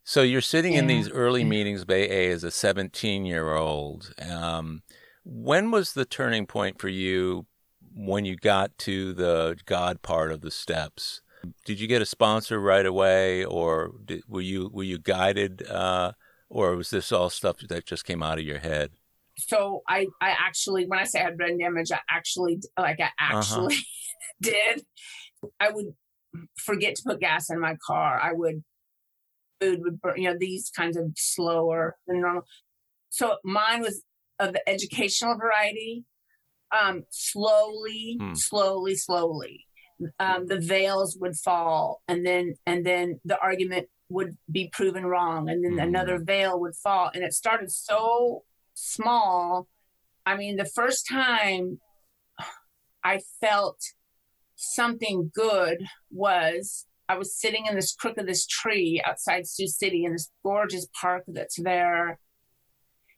so you're sitting in these early meetings of AA as a 17 year old. Um, when was the turning point for you when you got to the God part of the steps? Did you get a sponsor right away, or did, were you were you guided, uh, or was this all stuff that just came out of your head? So I, I actually, when I say I had brain damage, I actually, like I Uh-huh. actually did. I would forget to put gas in my car. I would food would burn, you know, these kinds of slower than normal. So mine was of the educational variety. Um, slowly, hmm. slowly, slowly, um, the veils would fall, and then and then the argument would be proven wrong, and then hmm. another veil would fall, and it started so small. I mean, the first time I felt something good was I was sitting in this crook of this tree outside Sioux City in this gorgeous park that's there.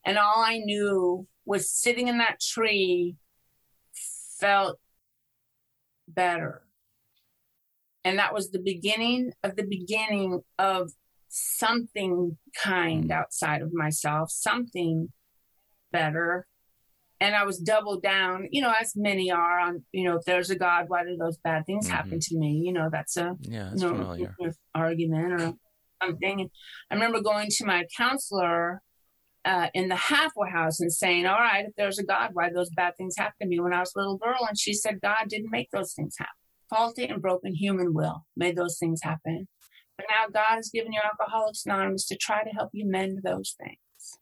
And all I knew was sitting in that tree felt better. And that was the beginning of the beginning of something kind outside of myself, something better and I was doubled down, you know, as many are on, you know, if there's a God, why do those bad things mm-hmm. happen to me? You know, that's a yeah, that's you know, argument or something. And I remember going to my counselor uh, in the halfway house and saying, all right, if there's a God, why those bad things happen to me when I was a little girl? And she said, God didn't make those things happen. Faulty and broken human will made those things happen. But now God has given you Alcoholics Anonymous to try to help you mend those things.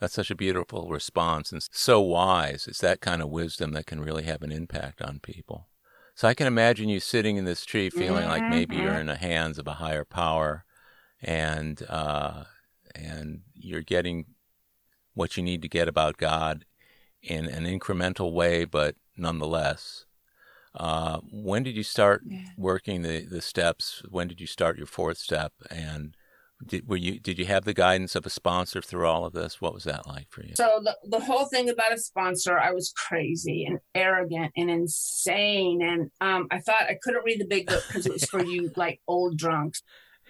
That's such a beautiful response and so wise. It's that kind of wisdom that can really have an impact on people. So I can imagine you sitting in this tree feeling mm-hmm. like maybe you're mm-hmm. in the hands of a higher power and uh, and you're getting what you need to get about God in an incremental way, but nonetheless. Uh, when did you start yeah. working the, the steps? When did you start your fourth step? And did, were you did you have the guidance of a sponsor through all of this? What was that like for you? So the, the whole thing about a sponsor, I was crazy and arrogant and insane, and um, I thought I couldn't read the big book because it was for you like old drunks.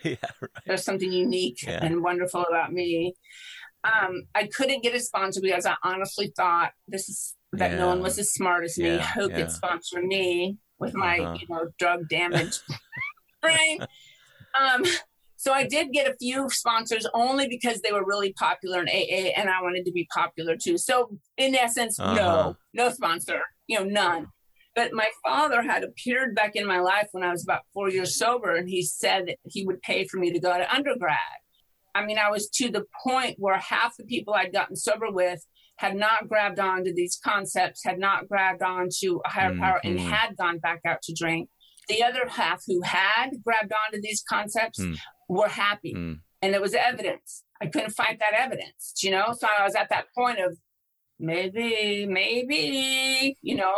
Yeah, right. There's something unique yeah. and wonderful about me. Um, I couldn't get a sponsor because I honestly thought this is that yeah. no one was as smart as me. Yeah, Who could sponsor me with my uh-huh. you know drug damaged brain? Um, so I did get a few sponsors only because they were really popular in AA and I wanted to be popular too. So in essence, uh-huh. no, no sponsor, you know, none. But my father had appeared back in my life when I was about four years sober and he said that he would pay for me to go to undergrad. I mean, I was to the point where half the people I'd gotten sober with had not grabbed on to these concepts, had not grabbed on to a higher mm-hmm. power, and mm-hmm. had gone back out to drink. The other half who had grabbed onto these concepts mm were happy. Mm. And there was evidence. I couldn't find that evidence, you know? So I was at that point of maybe, maybe, you know.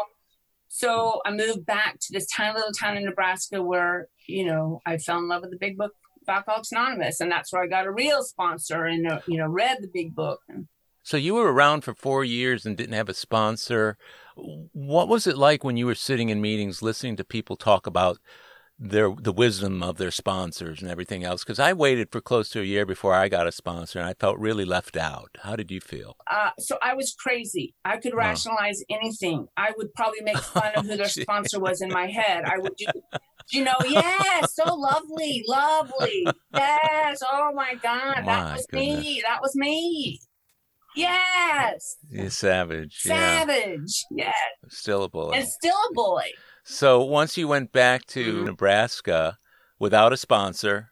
So I moved back to this tiny little town in Nebraska where, you know, I fell in love with the big book Alcoholics Anonymous. And that's where I got a real sponsor and, uh, you know, read the big book. So you were around for four years and didn't have a sponsor. What was it like when you were sitting in meetings listening to people talk about their the wisdom of their sponsors and everything else because I waited for close to a year before I got a sponsor and I felt really left out. How did you feel? Uh, so I was crazy. I could rationalize oh. anything. I would probably make fun of who their sponsor was in my head. I would do, you know, yes, so lovely, lovely. Yes, oh my God, my that was goodness. me. That was me. Yes. You're savage. Savage. Yeah. Yes. Still a boy. And still a boy. So once you went back to mm-hmm. Nebraska without a sponsor,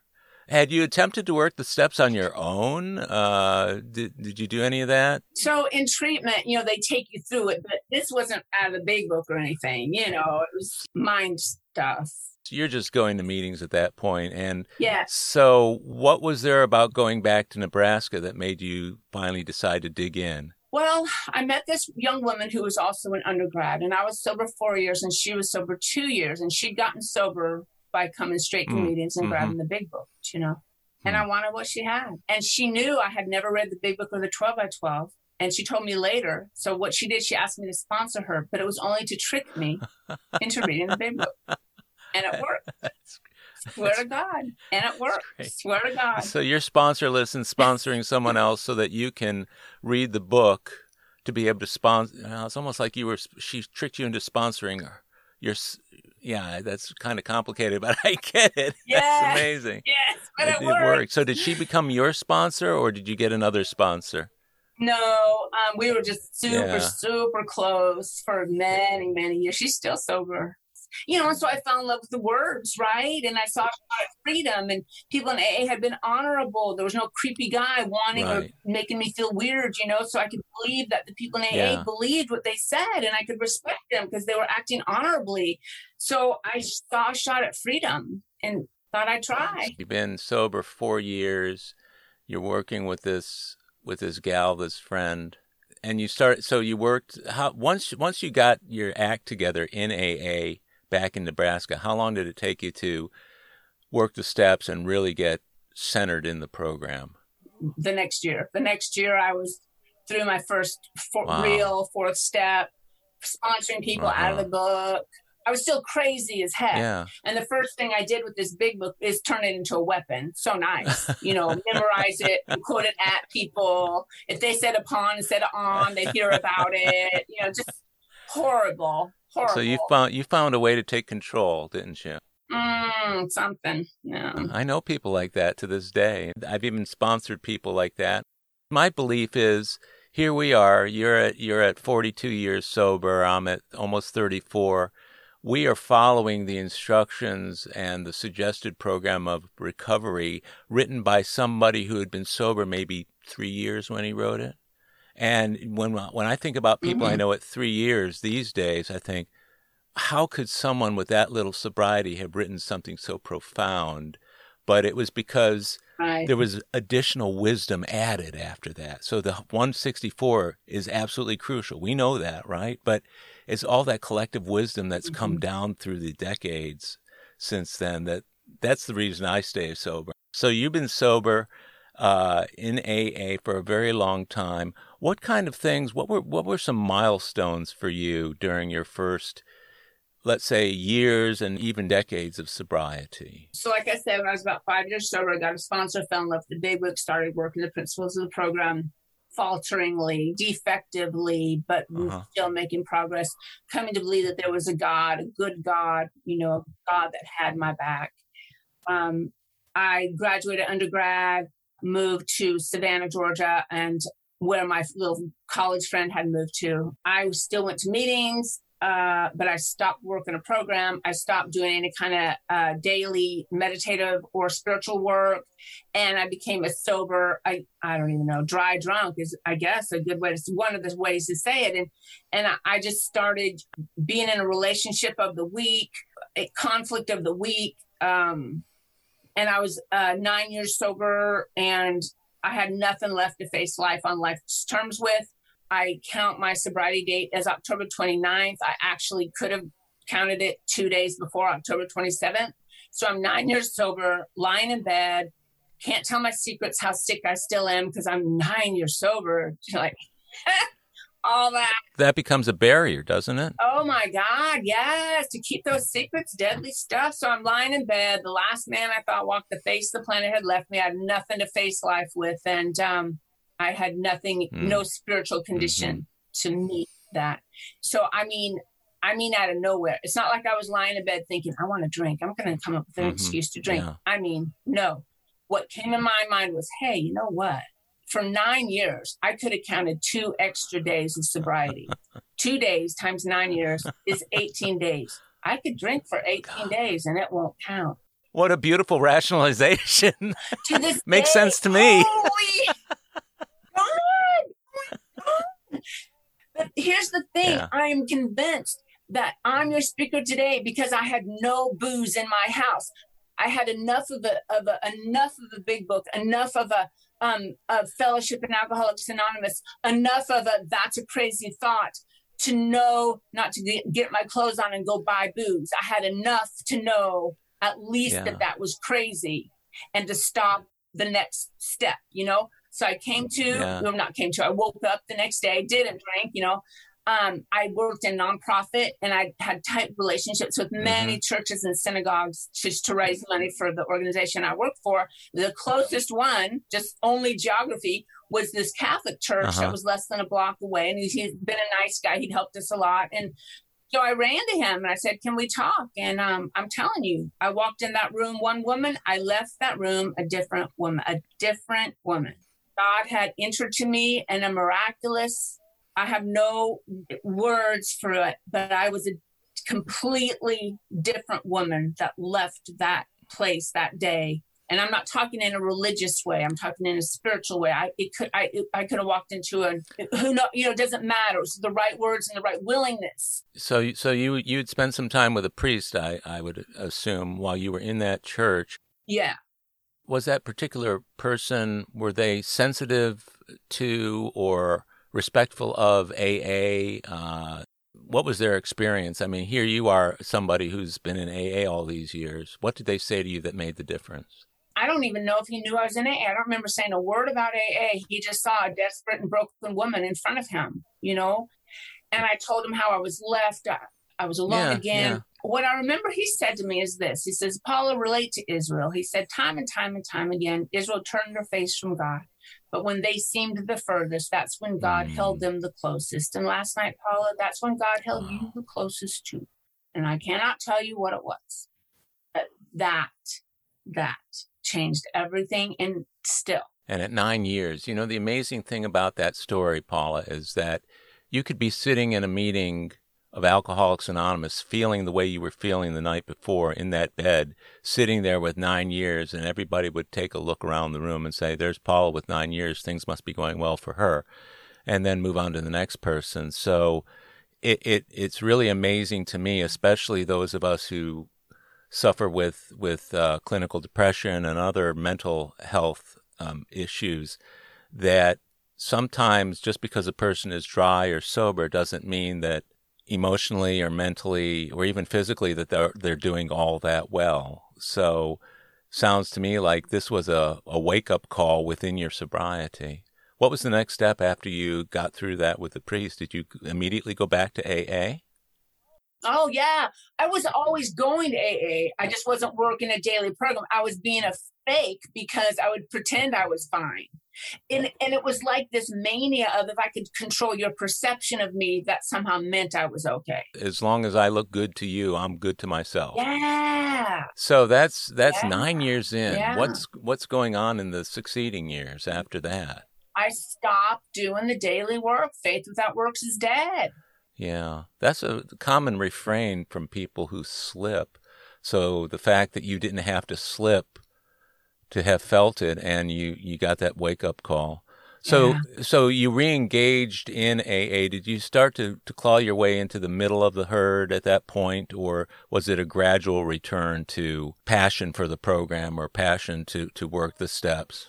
had you attempted to work the steps on your own? Uh, did did you do any of that? So in treatment, you know, they take you through it, but this wasn't out of the big book or anything. You know, it was mind stuff. So you're just going to meetings at that point, and yeah. So what was there about going back to Nebraska that made you finally decide to dig in? Well, I met this young woman who was also an undergrad, and I was sober four years, and she was sober two years, and she'd gotten sober by coming straight to mm. meetings and mm-hmm. grabbing the big book, you know. And mm. I wanted what she had, and she knew I had never read the big book or the twelve by twelve. And she told me later. So what she did, she asked me to sponsor her, but it was only to trick me into reading the big book, and it worked. Swear to God. And it worked. Swear to God. So your sponsor list and sponsoring someone else so that you can read the book to be able to sponsor. You know, it's almost like you were, she tricked you into sponsoring her. Your, yeah, that's kind of complicated, but I get it. Yes. That's amazing. Yes, but it, it worked. worked. So did she become your sponsor or did you get another sponsor? No, um, we were just super, yeah. super close for many, many years. She's still sober you know, and so I fell in love with the words, right? And I saw freedom, and people in AA had been honorable. There was no creepy guy wanting right. or making me feel weird, you know. So I could believe that the people in AA yeah. believed what they said, and I could respect them because they were acting honorably. So I saw a shot at freedom and thought I'd try. You've been sober four years. You're working with this with this gal, this friend and you start so you worked how once once you got your act together in AA back in Nebraska how long did it take you to work the steps and really get centered in the program the next year the next year I was through my first for, wow. real fourth step sponsoring people uh-huh. out of uh-huh. the book I was still crazy as heck. Yeah. And the first thing I did with this big book is turn it into a weapon. So nice. You know, memorize it quote it at people. If they said upon instead of on, they hear about it. You know, just horrible. Horrible. So you found you found a way to take control, didn't you? Mm, something. Yeah. I know people like that to this day. I've even sponsored people like that. My belief is here we are. You're at you're at 42 years sober. I'm at almost 34 we are following the instructions and the suggested program of recovery written by somebody who had been sober maybe three years when he wrote it. And when when I think about people mm-hmm. I know at three years these days, I think, how could someone with that little sobriety have written something so profound? But it was because right. there was additional wisdom added after that. So the 164 is absolutely crucial. We know that, right? But it's all that collective wisdom that's mm-hmm. come down through the decades since then that that's the reason I stay sober. So you've been sober uh, in AA for a very long time. What kind of things? What were what were some milestones for you during your first, let's say, years and even decades of sobriety? So, like I said, when I was about five years sober, I got a sponsor, fell in love with the big book, started working the principles of the program falteringly, defectively, but uh-huh. still making progress, coming to believe that there was a God, a good God, you know, a God that had my back. Um, I graduated undergrad, moved to Savannah, Georgia, and where my little college friend had moved to. I still went to meetings, uh, but I stopped working a program. I stopped doing any kind of uh, daily meditative or spiritual work, and I became a sober. I I don't even know. Dry drunk is I guess a good way to one of the ways to say it. And and I, I just started being in a relationship of the week, a conflict of the week. Um, and I was uh, nine years sober, and I had nothing left to face life on life's terms with. I count my sobriety date as October 29th. I actually could have counted it two days before October 27th. So I'm nine years sober, lying in bed, can't tell my secrets how sick I still am because I'm nine years sober. Like all that. That becomes a barrier, doesn't it? Oh my God, yes. To keep those secrets, deadly stuff. So I'm lying in bed. The last man I thought walked the face of the planet had left me. I had nothing to face life with. And um, I had nothing, mm. no spiritual condition mm-hmm. to meet that. So, I mean, I mean, out of nowhere. It's not like I was lying in bed thinking, I want to drink. I'm going to come up with an mm-hmm. excuse to drink. Yeah. I mean, no. What came in my mind was, hey, you know what? For nine years, I could have counted two extra days of sobriety. two days times nine years is 18 days. I could drink for 18 God. days and it won't count. What a beautiful rationalization. to this Makes day, sense to me. Holy But here's the thing yeah. I am convinced that I'm your speaker today because I had no booze in my house. I had enough of a, of a enough of a big book, enough of a um, of fellowship in Alcoholics Anonymous, enough of a that's a crazy thought to know not to get, my clothes on and go buy booze. I had enough to know at least yeah. that that was crazy and to stop the next step, you know? So I came to, yeah. well, not came to, I woke up the next day, didn't drink, you know. Um, I worked in nonprofit and I had tight relationships with many mm-hmm. churches and synagogues just to raise money for the organization I worked for. The closest one, just only geography, was this Catholic church uh-huh. that was less than a block away. And he's, he's been a nice guy. He'd helped us a lot. And so I ran to him and I said, Can we talk? And um, I'm telling you, I walked in that room, one woman, I left that room a different woman, a different woman. God had entered to me in a miraculous, I have no words for it, but I was a completely different woman that left that place that day and I'm not talking in a religious way. I'm talking in a spiritual way. I it could I it, I could have walked into a who know you know it doesn't matter. It's the right words and the right willingness. So so you you'd spend some time with a priest, I I would assume, while you were in that church. Yeah. Was that particular person were they sensitive to or respectful of AA? Uh, what was their experience? I mean, here you are, somebody who's been in AA all these years. What did they say to you that made the difference? I don't even know if he knew I was in AA. I don't remember saying a word about AA. He just saw a desperate and broken woman in front of him, you know? And I told him how I was left. I, I was alone yeah, again. Yeah. What I remember he said to me is this He says, Paula, relate to Israel. He said, time and time and time again, Israel turned their face from God. But when they seemed the furthest, that's when God mm. held them the closest. And last night, Paula, that's when God held you the closest to. And I cannot tell you what it was. But that, that changed everything and still. And at nine years, you know, the amazing thing about that story, Paula, is that you could be sitting in a meeting of Alcoholics Anonymous, feeling the way you were feeling the night before in that bed, sitting there with nine years, and everybody would take a look around the room and say, There's Paula with nine years, things must be going well for her, and then move on to the next person. So it, it it's really amazing to me, especially those of us who suffer with with uh, clinical depression and other mental health um, issues that sometimes just because a person is dry or sober doesn't mean that emotionally or mentally or even physically that they're they're doing all that well. So sounds to me like this was a, a wake up call within your sobriety. What was the next step after you got through that with the priest? Did you immediately go back to AA? Oh yeah, I was always going to AA. I just wasn't working a daily program. I was being a fake because I would pretend I was fine. And and it was like this mania of if I could control your perception of me, that somehow meant I was okay. As long as I look good to you, I'm good to myself. Yeah. So that's that's yeah. nine years in. Yeah. What's what's going on in the succeeding years after that? I stopped doing the daily work. Faith without works is dead. Yeah, that's a common refrain from people who slip. So the fact that you didn't have to slip to have felt it and you, you got that wake up call. So yeah. so you re-engaged in AA. Did you start to, to claw your way into the middle of the herd at that point, or was it a gradual return to passion for the program or passion to, to work the steps?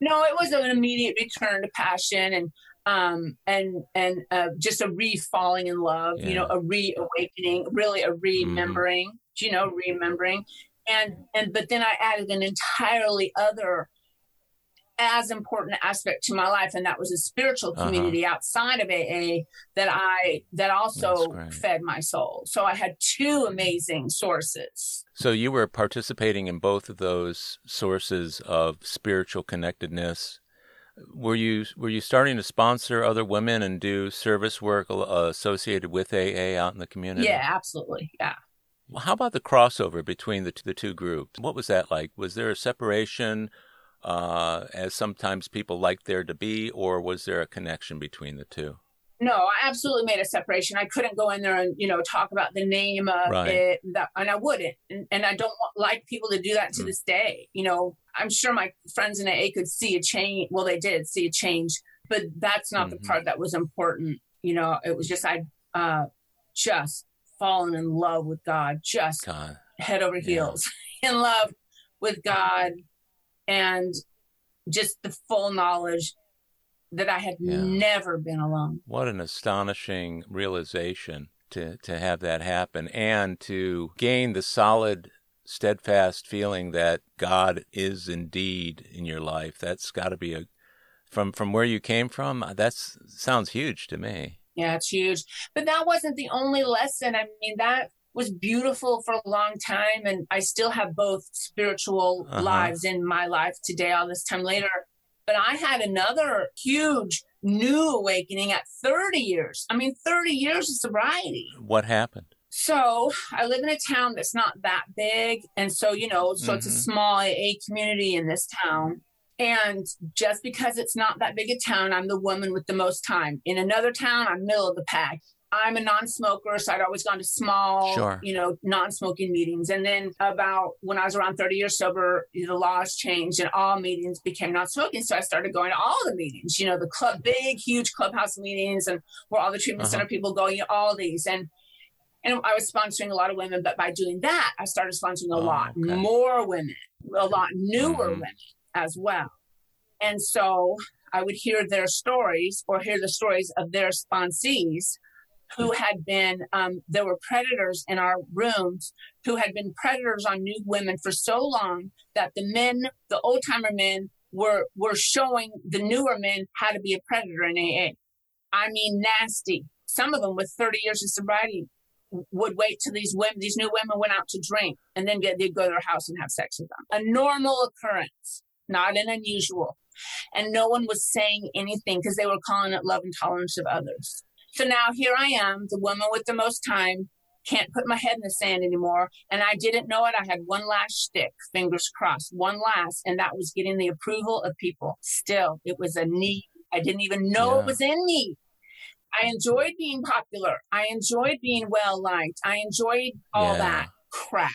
No, it was an immediate return to passion and um, and and uh, just a re-falling in love, yeah. you know, a reawakening, really a mm-hmm. remembering, mm-hmm. you know, remembering, and and but then I added an entirely other as important aspect to my life and that was a spiritual uh-huh. community uh-huh. outside of AA that I that also fed my soul. So I had two amazing sources. So you were participating in both of those sources of spiritual connectedness were you were you starting to sponsor other women and do service work associated with AA out in the community? Yeah, absolutely. Yeah. Well, how about the crossover between the the two groups? What was that like? Was there a separation, uh, as sometimes people like there to be, or was there a connection between the two? no, I absolutely made a separation. I couldn't go in there and you know talk about the name of right. it, that, and I wouldn't. And, and I don't want, like people to do that to mm. this day. You know, I'm sure my friends in AA could see a change. Well, they did see a change, but that's not mm-hmm. the part that was important. You know, it was just I uh, just fallen in love with God, just God. head over heels yeah. in love with God, and just the full knowledge that I had yeah. never been alone. What an astonishing realization to, to have that happen and to gain the solid, steadfast feeling that God is indeed in your life. That's got to be a, from, from where you came from, uh, that sounds huge to me. Yeah, it's huge. But that wasn't the only lesson. I mean, that was beautiful for a long time. And I still have both spiritual uh-huh. lives in my life today, all this time later. But I had another huge new awakening at 30 years. I mean, 30 years of sobriety. What happened? So I live in a town that's not that big. And so, you know, so mm-hmm. it's a mm-hmm. small AA community in this town. And just because it's not that big a town, I'm the woman with the most time. In another town, I'm middle of the pack. I'm a non-smoker, so I'd always gone to small, sure. you know, non-smoking meetings. And then about when I was around 30 years sober, the laws changed and all meetings became non-smoking. So I started going to all the meetings, you know, the club, big, huge clubhouse meetings, and where all the treatment uh-huh. center people go, you know, all these. And and I was sponsoring a lot of women, but by doing that, I started sponsoring a oh, lot okay. more women, a lot newer mm-hmm. women as well. And so I would hear their stories or hear the stories of their sponsees who had been, um, there were predators in our rooms who had been predators on new women for so long that the men, the old timer men, were were showing the newer men how to be a predator in AA. I mean, nasty. Some of them with 30 years of sobriety would wait till these women, these new women went out to drink and then get, they'd go to their house and have sex with them. A normal occurrence, not an unusual. And no one was saying anything because they were calling it love and tolerance of others. So now here I am, the woman with the most time, can't put my head in the sand anymore. And I didn't know it. I had one last stick, fingers crossed, one last, and that was getting the approval of people. Still, it was a need. I didn't even know yeah. it was in me. I enjoyed being popular. I enjoyed being well liked. I enjoyed all yeah. that crap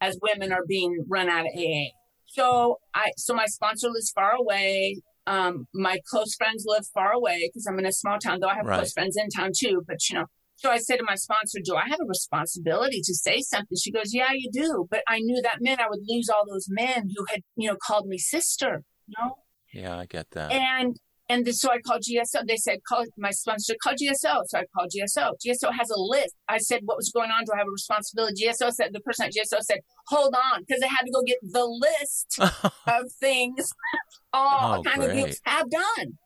as women are being run out of AA. So I, so my sponsor lives far away. Um, my close friends live far away because I'm in a small town, though I have right. close friends in town too. But you know, so I said to my sponsor, Do I have a responsibility to say something? She goes, Yeah, you do. But I knew that meant I would lose all those men who had, you know, called me sister, you know? Yeah, I get that. And and so I called GSO. They said, call my sponsor, call GSO. So I called GSO. GSO has a list. I said, what was going on? Do I have a responsibility? GSO said, the person at GSO said, hold on, because they had to go get the list of things all oh, kind great. of groups have done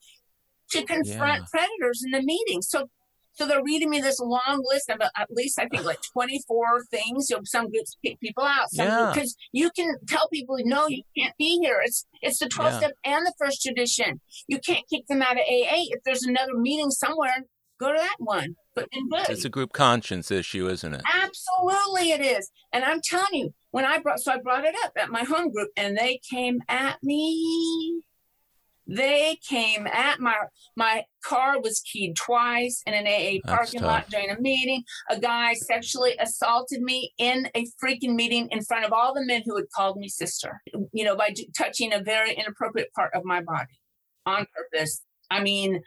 to confront yeah. predators in the meeting. So so they're reading me this long list of uh, at least I think like 24 things. You know, some groups kick people out. Because yeah. you can tell people no, you can't be here. It's it's the 12 yeah. step and the first tradition. You can't kick them out of AA. If there's another meeting somewhere, go to that one. But it's a group conscience issue, isn't it? Absolutely, it is. And I'm telling you, when I brought so I brought it up at my home group, and they came at me they came at my my car was keyed twice in an AA parking lot during a meeting. A guy sexually assaulted me in a freaking meeting in front of all the men who had called me sister. You know, by touching a very inappropriate part of my body on purpose. I mean,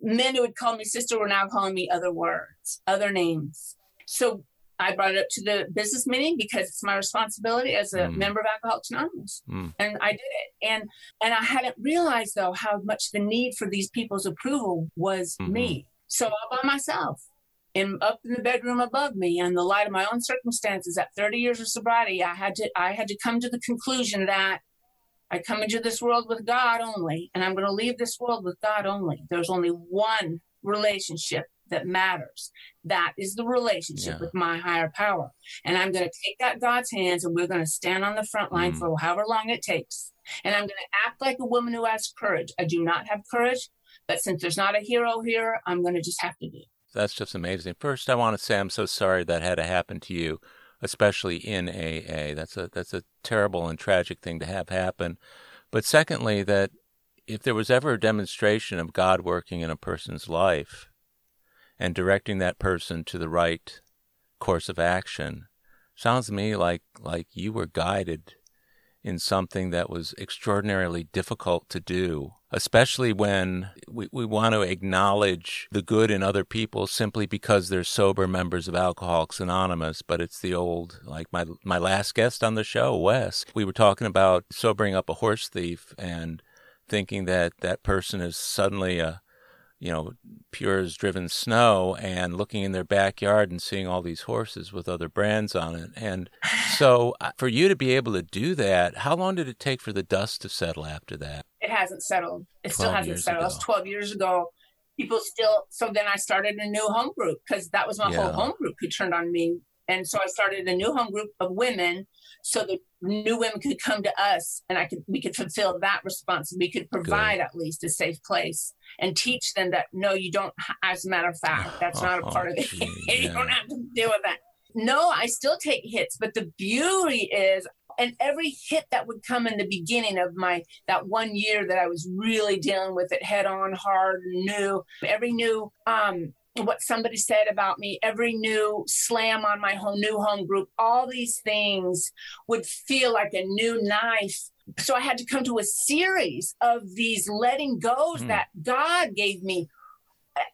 men who had called me sister were now calling me other words, other names. So I brought it up to the business meeting because it's my responsibility as a mm. member of Alcoholics Anonymous, mm. and I did it. And and I hadn't realized though how much the need for these people's approval was mm-hmm. me. So all by myself, in up in the bedroom above me, and the light of my own circumstances. At 30 years of sobriety, I had to I had to come to the conclusion that I come into this world with God only, and I'm going to leave this world with God only. There's only one relationship that matters. That is the relationship yeah. with my higher power. And I'm going to take that God's hands and we're going to stand on the front line mm. for however long it takes. And I'm going to act like a woman who has courage. I do not have courage, but since there's not a hero here, I'm going to just have to do. That's just amazing. First, I want to say I'm so sorry that had to happen to you, especially in AA. That's a that's a terrible and tragic thing to have happen. But secondly, that if there was ever a demonstration of God working in a person's life, and directing that person to the right course of action. Sounds to me like like you were guided in something that was extraordinarily difficult to do, especially when we, we want to acknowledge the good in other people simply because they're sober members of Alcoholics Anonymous. But it's the old, like my, my last guest on the show, Wes, we were talking about sobering up a horse thief and thinking that that person is suddenly a, you know, pure as driven snow and looking in their backyard and seeing all these horses with other brands on it. And so uh, for you to be able to do that, how long did it take for the dust to settle after that? It hasn't settled. It still hasn't settled. It was 12 years ago. People still, so then I started a new home group because that was my yeah. whole home group who turned on me. And so I started a new home group of women so the new women could come to us and I could we could fulfill that response. We could provide Good. at least a safe place and teach them that no, you don't. As a matter of fact, that's oh, not a oh, part of it. you don't have to deal with that. No, I still take hits, but the beauty is and every hit that would come in the beginning of my that one year that I was really dealing with it head on hard and new every new um what somebody said about me, every new slam on my home, new home group, all these things would feel like a new knife. So I had to come to a series of these letting goes mm. that God gave me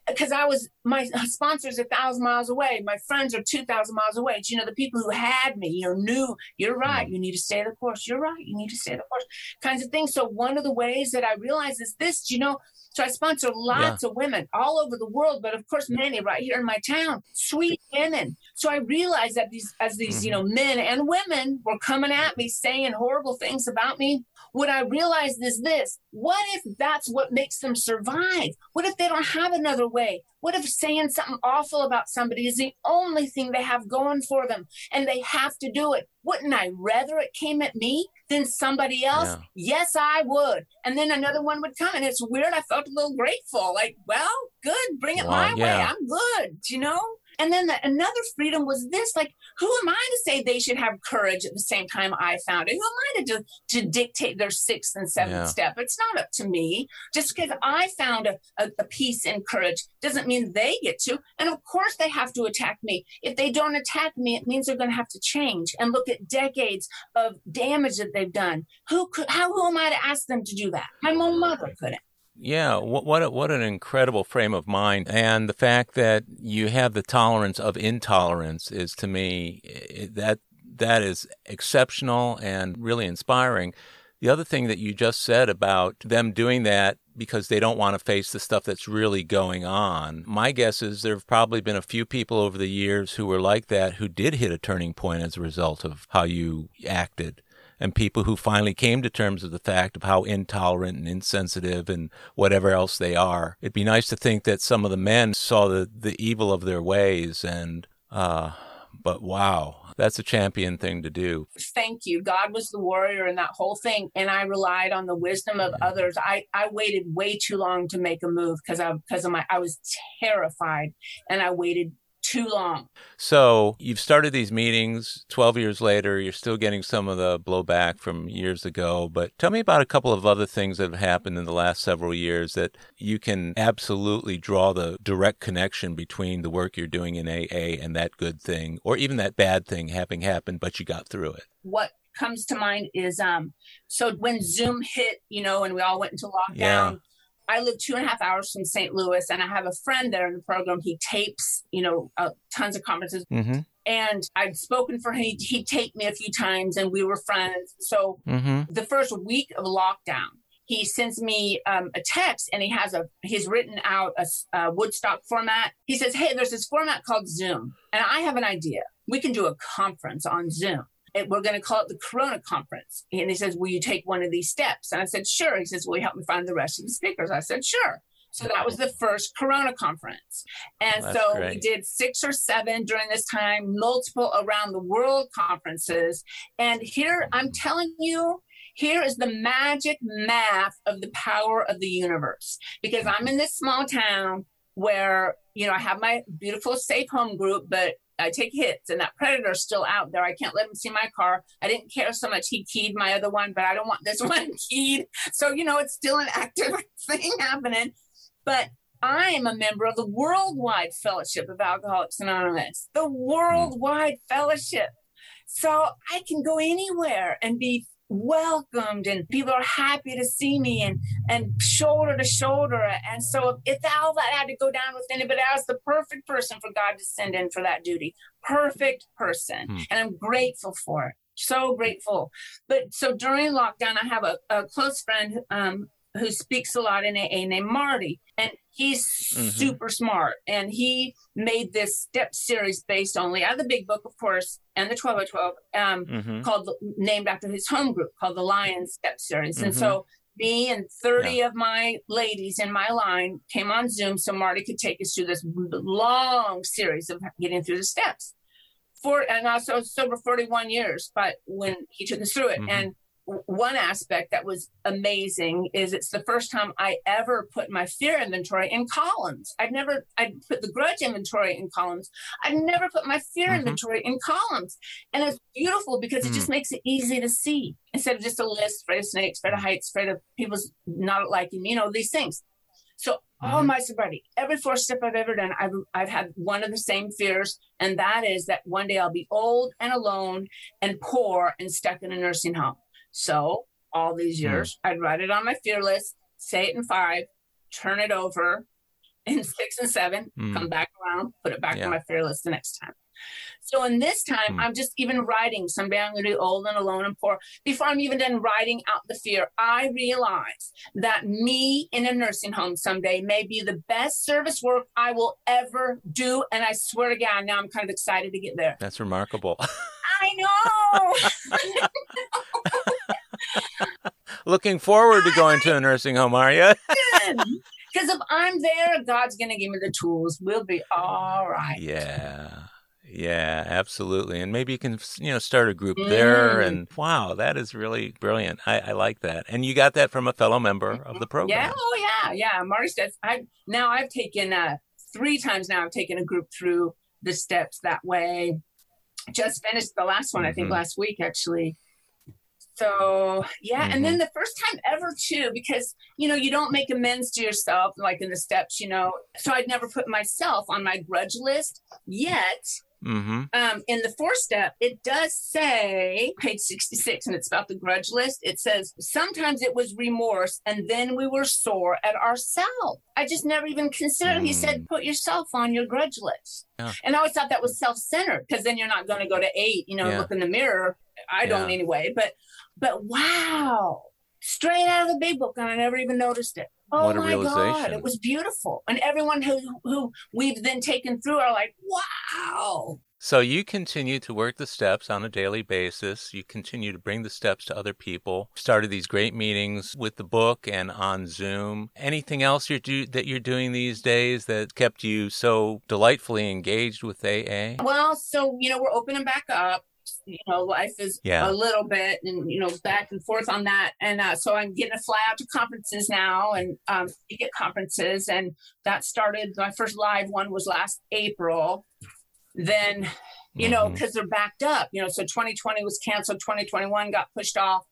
because I was my sponsors a thousand miles away. My friends are two thousand miles away. It's, you know, the people who had me, you know, knew you're right. You need to stay the course. You're right. You need to stay the course. Kinds of things. So one of the ways that I realized is this. You know, so I sponsor lots yeah. of women all over the world, but of course many right here in my town, sweet women. So I realized that these, as these, mm-hmm. you know, men and women were coming at me saying horrible things about me what I realized is this what if that's what makes them survive? What if they don't have another way? What if saying something awful about somebody is the only thing they have going for them and they have to do it? Wouldn't I rather it came at me than somebody else? Yeah. Yes, I would. And then another one would come and it's weird. I felt a little grateful like, well, good, bring it well, my yeah. way. I'm good, you know? And then the, another freedom was this like, who am I to say they should have courage at the same time I found it? Who am I to, to dictate their sixth and seventh yeah. step? It's not up to me. Just because I found a, a, a peace and courage doesn't mean they get to. And of course, they have to attack me. If they don't attack me, it means they're going to have to change and look at decades of damage that they've done. Who could, how, who am I to ask them to do that? My own mother couldn't. Yeah, what what, what an incredible frame of mind, and the fact that you have the tolerance of intolerance is to me that that is exceptional and really inspiring. The other thing that you just said about them doing that because they don't want to face the stuff that's really going on. My guess is there have probably been a few people over the years who were like that who did hit a turning point as a result of how you acted and people who finally came to terms with the fact of how intolerant and insensitive and whatever else they are. It'd be nice to think that some of the men saw the, the evil of their ways and, uh, but wow, that's a champion thing to do. Thank you. God was the warrior in that whole thing, and I relied on the wisdom of yeah. others. I, I waited way too long to make a move because I because of my I was terrified, and I waited too long. So you've started these meetings 12 years later. You're still getting some of the blowback from years ago. But tell me about a couple of other things that have happened in the last several years that you can absolutely draw the direct connection between the work you're doing in AA and that good thing, or even that bad thing having happened, but you got through it. What comes to mind is um so when Zoom hit, you know, and we all went into lockdown. Yeah I live two and a half hours from St. Louis, and I have a friend there in the program. He tapes, you know, uh, tons of conferences. Mm-hmm. And I'd spoken for him. He, he taped me a few times, and we were friends. So mm-hmm. the first week of lockdown, he sends me um, a text, and he has a he's written out a, a Woodstock format. He says, "Hey, there's this format called Zoom, and I have an idea. We can do a conference on Zoom." We're going to call it the Corona Conference. And he says, Will you take one of these steps? And I said, Sure. He says, Will you help me find the rest of the speakers? I said, Sure. So that was the first Corona conference. And That's so great. we did six or seven during this time, multiple around the world conferences. And here I'm telling you, here is the magic math of the power of the universe. Because I'm in this small town where, you know, I have my beautiful safe home group, but I take hits and that predator's still out there. I can't let him see my car. I didn't care so much he keyed my other one, but I don't want this one keyed. So, you know, it's still an active thing happening. But I am a member of the Worldwide Fellowship of Alcoholics Anonymous, the hmm. Worldwide Fellowship. So I can go anywhere and be welcomed and people are happy to see me and and shoulder to shoulder. And so if all that had to go down with anybody else the perfect person for god to send in for that duty. Perfect person. Hmm. and i'm grateful for it. So grateful. But so during lockdown i have a, a close friend um, who speaks a lot in AA named Marty. And he's mm-hmm. super smart. And he made this step series based only on the big book, of course, and the 12 by 12, um, mm-hmm. called named after his home group called the Lion Step Series. Mm-hmm. And so me and 30 yeah. of my ladies in my line came on Zoom so Marty could take us through this long series of getting through the steps. For, and also sober 41 years, but when he took us through it. Mm-hmm. And one aspect that was amazing is it's the first time I ever put my fear inventory in columns. I'd never, I'd put the grudge inventory in columns. I'd never put my fear mm-hmm. inventory in columns. And it's beautiful because mm. it just mm. makes it easy to see instead of just a list, afraid of snakes, afraid of heights, afraid of people's not liking me, you know, these things. So mm-hmm. all my sobriety, every four step I've ever done, I've I've had one of the same fears, and that is that one day I'll be old and alone and poor and stuck in a nursing home. So all these hmm. years, mm. I'd write it on my fear list, say it in five, turn it over in six and seven, mm. come back around, put it back yeah. on my fear list the next time. So in this time, mm. I'm just even writing. Someday I'm going to be old and alone and poor. Before I'm even done writing out the fear, I realize that me in a nursing home someday may be the best service work I will ever do. And I swear to God, now I'm kind of excited to get there. That's remarkable. I know. Looking forward to going to a nursing home, are you? Because if I'm there, God's going to give me the tools. We'll be all right. Yeah. Yeah, absolutely. And maybe you can, you know, start a group mm. there. And wow, that is really brilliant. I, I, like that. And you got that from a fellow member of the program. Yeah. Oh, yeah. Yeah. Marty says, I now I've taken uh, three times now, I've taken a group through the steps that way. Just finished the last one, mm-hmm. I think mm-hmm. last week, actually. So yeah, mm-hmm. and then mm-hmm. the first time ever too, because you know you don't make amends to yourself like in the steps, you know. So I'd never put myself on my grudge list yet. Mm-hmm. Um, in the four step, it does say, page 66, and it's about the grudge list. It says, sometimes it was remorse, and then we were sore at ourselves. I just never even considered. Mm. He said, mm. put yourself on your grudge list. Yeah. And I always thought that was self centered because then you're not going to go to eight, you know, yeah. look in the mirror. I yeah. don't anyway. But, but wow, straight out of the big book, and I never even noticed it. Oh what a oh my realization. God, it was beautiful. And everyone who who we've then taken through are like, wow. So you continue to work the steps on a daily basis. You continue to bring the steps to other people. Started these great meetings with the book and on Zoom. Anything else you're do, that you're doing these days that kept you so delightfully engaged with AA? Well, so you know we're opening back up you know life is yeah. a little bit and you know back and forth on that and uh, so i'm getting to fly out to conferences now and um, get conferences and that started my first live one was last april then you mm-hmm. know because they're backed up you know so 2020 was canceled 2021 got pushed off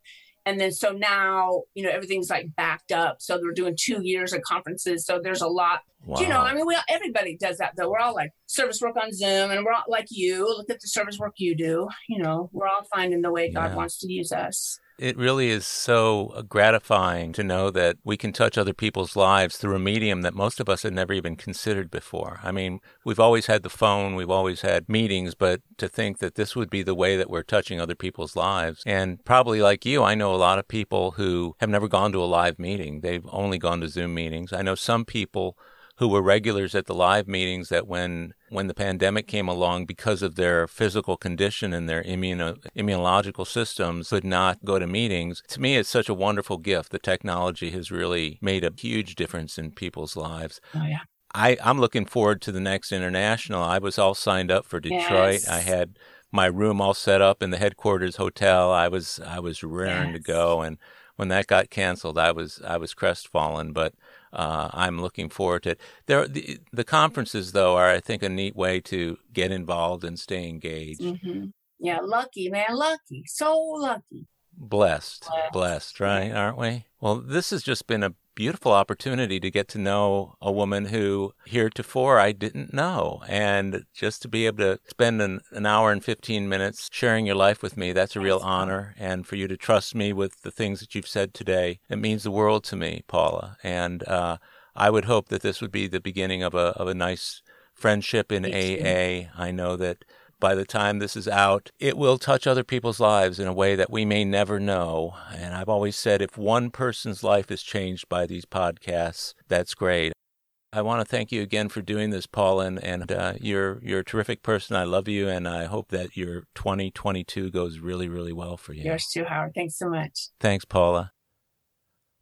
and then so now you know everything's like backed up so they're doing two years of conferences so there's a lot wow. you know i mean we everybody does that though we're all like service work on zoom and we're all like you look at the service work you do you know we're all finding the way god yeah. wants to use us it really is so uh, gratifying to know that we can touch other people's lives through a medium that most of us had never even considered before. I mean, we've always had the phone, we've always had meetings, but to think that this would be the way that we're touching other people's lives. And probably like you, I know a lot of people who have never gone to a live meeting, they've only gone to Zoom meetings. I know some people who were regulars at the live meetings that when when the pandemic came along because of their physical condition and their immuno, immunological systems could not go to meetings to me it's such a wonderful gift the technology has really made a huge difference in people's lives oh yeah I, I'm looking forward to the next international. I was all signed up for Detroit. Yes. I had my room all set up in the headquarters hotel. I was I was raring yes. to go, and when that got canceled, I was I was crestfallen. But uh, I'm looking forward to it. There, the, the, conferences though are, I think, a neat way to get involved and stay engaged. Mm-hmm. Yeah, lucky man, lucky, so lucky. Blessed, blessed, blessed, right? Aren't we? Well, this has just been a beautiful opportunity to get to know a woman who heretofore I didn't know. And just to be able to spend an, an hour and 15 minutes sharing your life with me, that's a real honor. And for you to trust me with the things that you've said today, it means the world to me, Paula. And uh, I would hope that this would be the beginning of a, of a nice friendship in AA. I know that by the time this is out, it will touch other people's lives in a way that we may never know. And I've always said if one person's life is changed by these podcasts, that's great. I want to thank you again for doing this, Paula, and uh, you're you're a terrific person. I love you, and I hope that your 2022 goes really, really well for you. Yours too, Howard. Thanks so much. Thanks, Paula.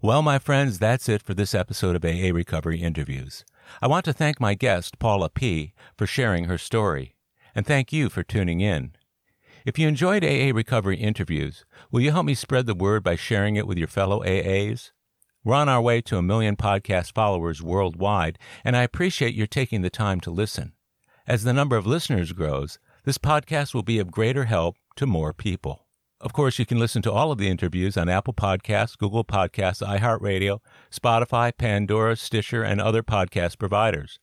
Well, my friends, that's it for this episode of AA Recovery Interviews. I want to thank my guest, Paula P., for sharing her story and thank you for tuning in. If you enjoyed AA Recovery interviews, will you help me spread the word by sharing it with your fellow AAs? We're on our way to a million podcast followers worldwide, and I appreciate your taking the time to listen. As the number of listeners grows, this podcast will be of greater help to more people. Of course, you can listen to all of the interviews on Apple Podcasts, Google Podcasts, iHeartRadio, Spotify, Pandora, Stitcher, and other podcast providers.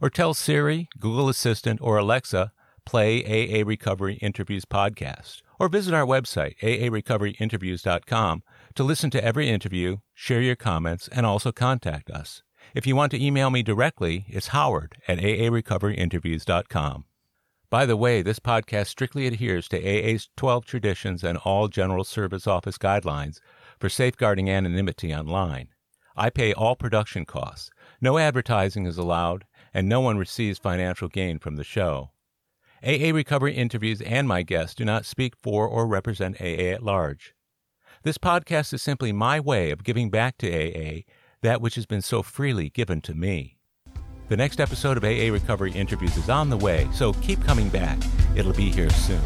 Or tell Siri, Google Assistant, or Alexa, play AA Recovery Interviews podcast. Or visit our website, aarecoveryinterviews.com, to listen to every interview, share your comments, and also contact us. If you want to email me directly, it's howard at aarecoveryinterviews.com. By the way, this podcast strictly adheres to AA's 12 traditions and all General Service Office guidelines for safeguarding anonymity online. I pay all production costs. No advertising is allowed, and no one receives financial gain from the show. AA Recovery interviews and my guests do not speak for or represent AA at large. This podcast is simply my way of giving back to AA that which has been so freely given to me. The next episode of AA Recovery Interviews is on the way, so keep coming back. It'll be here soon.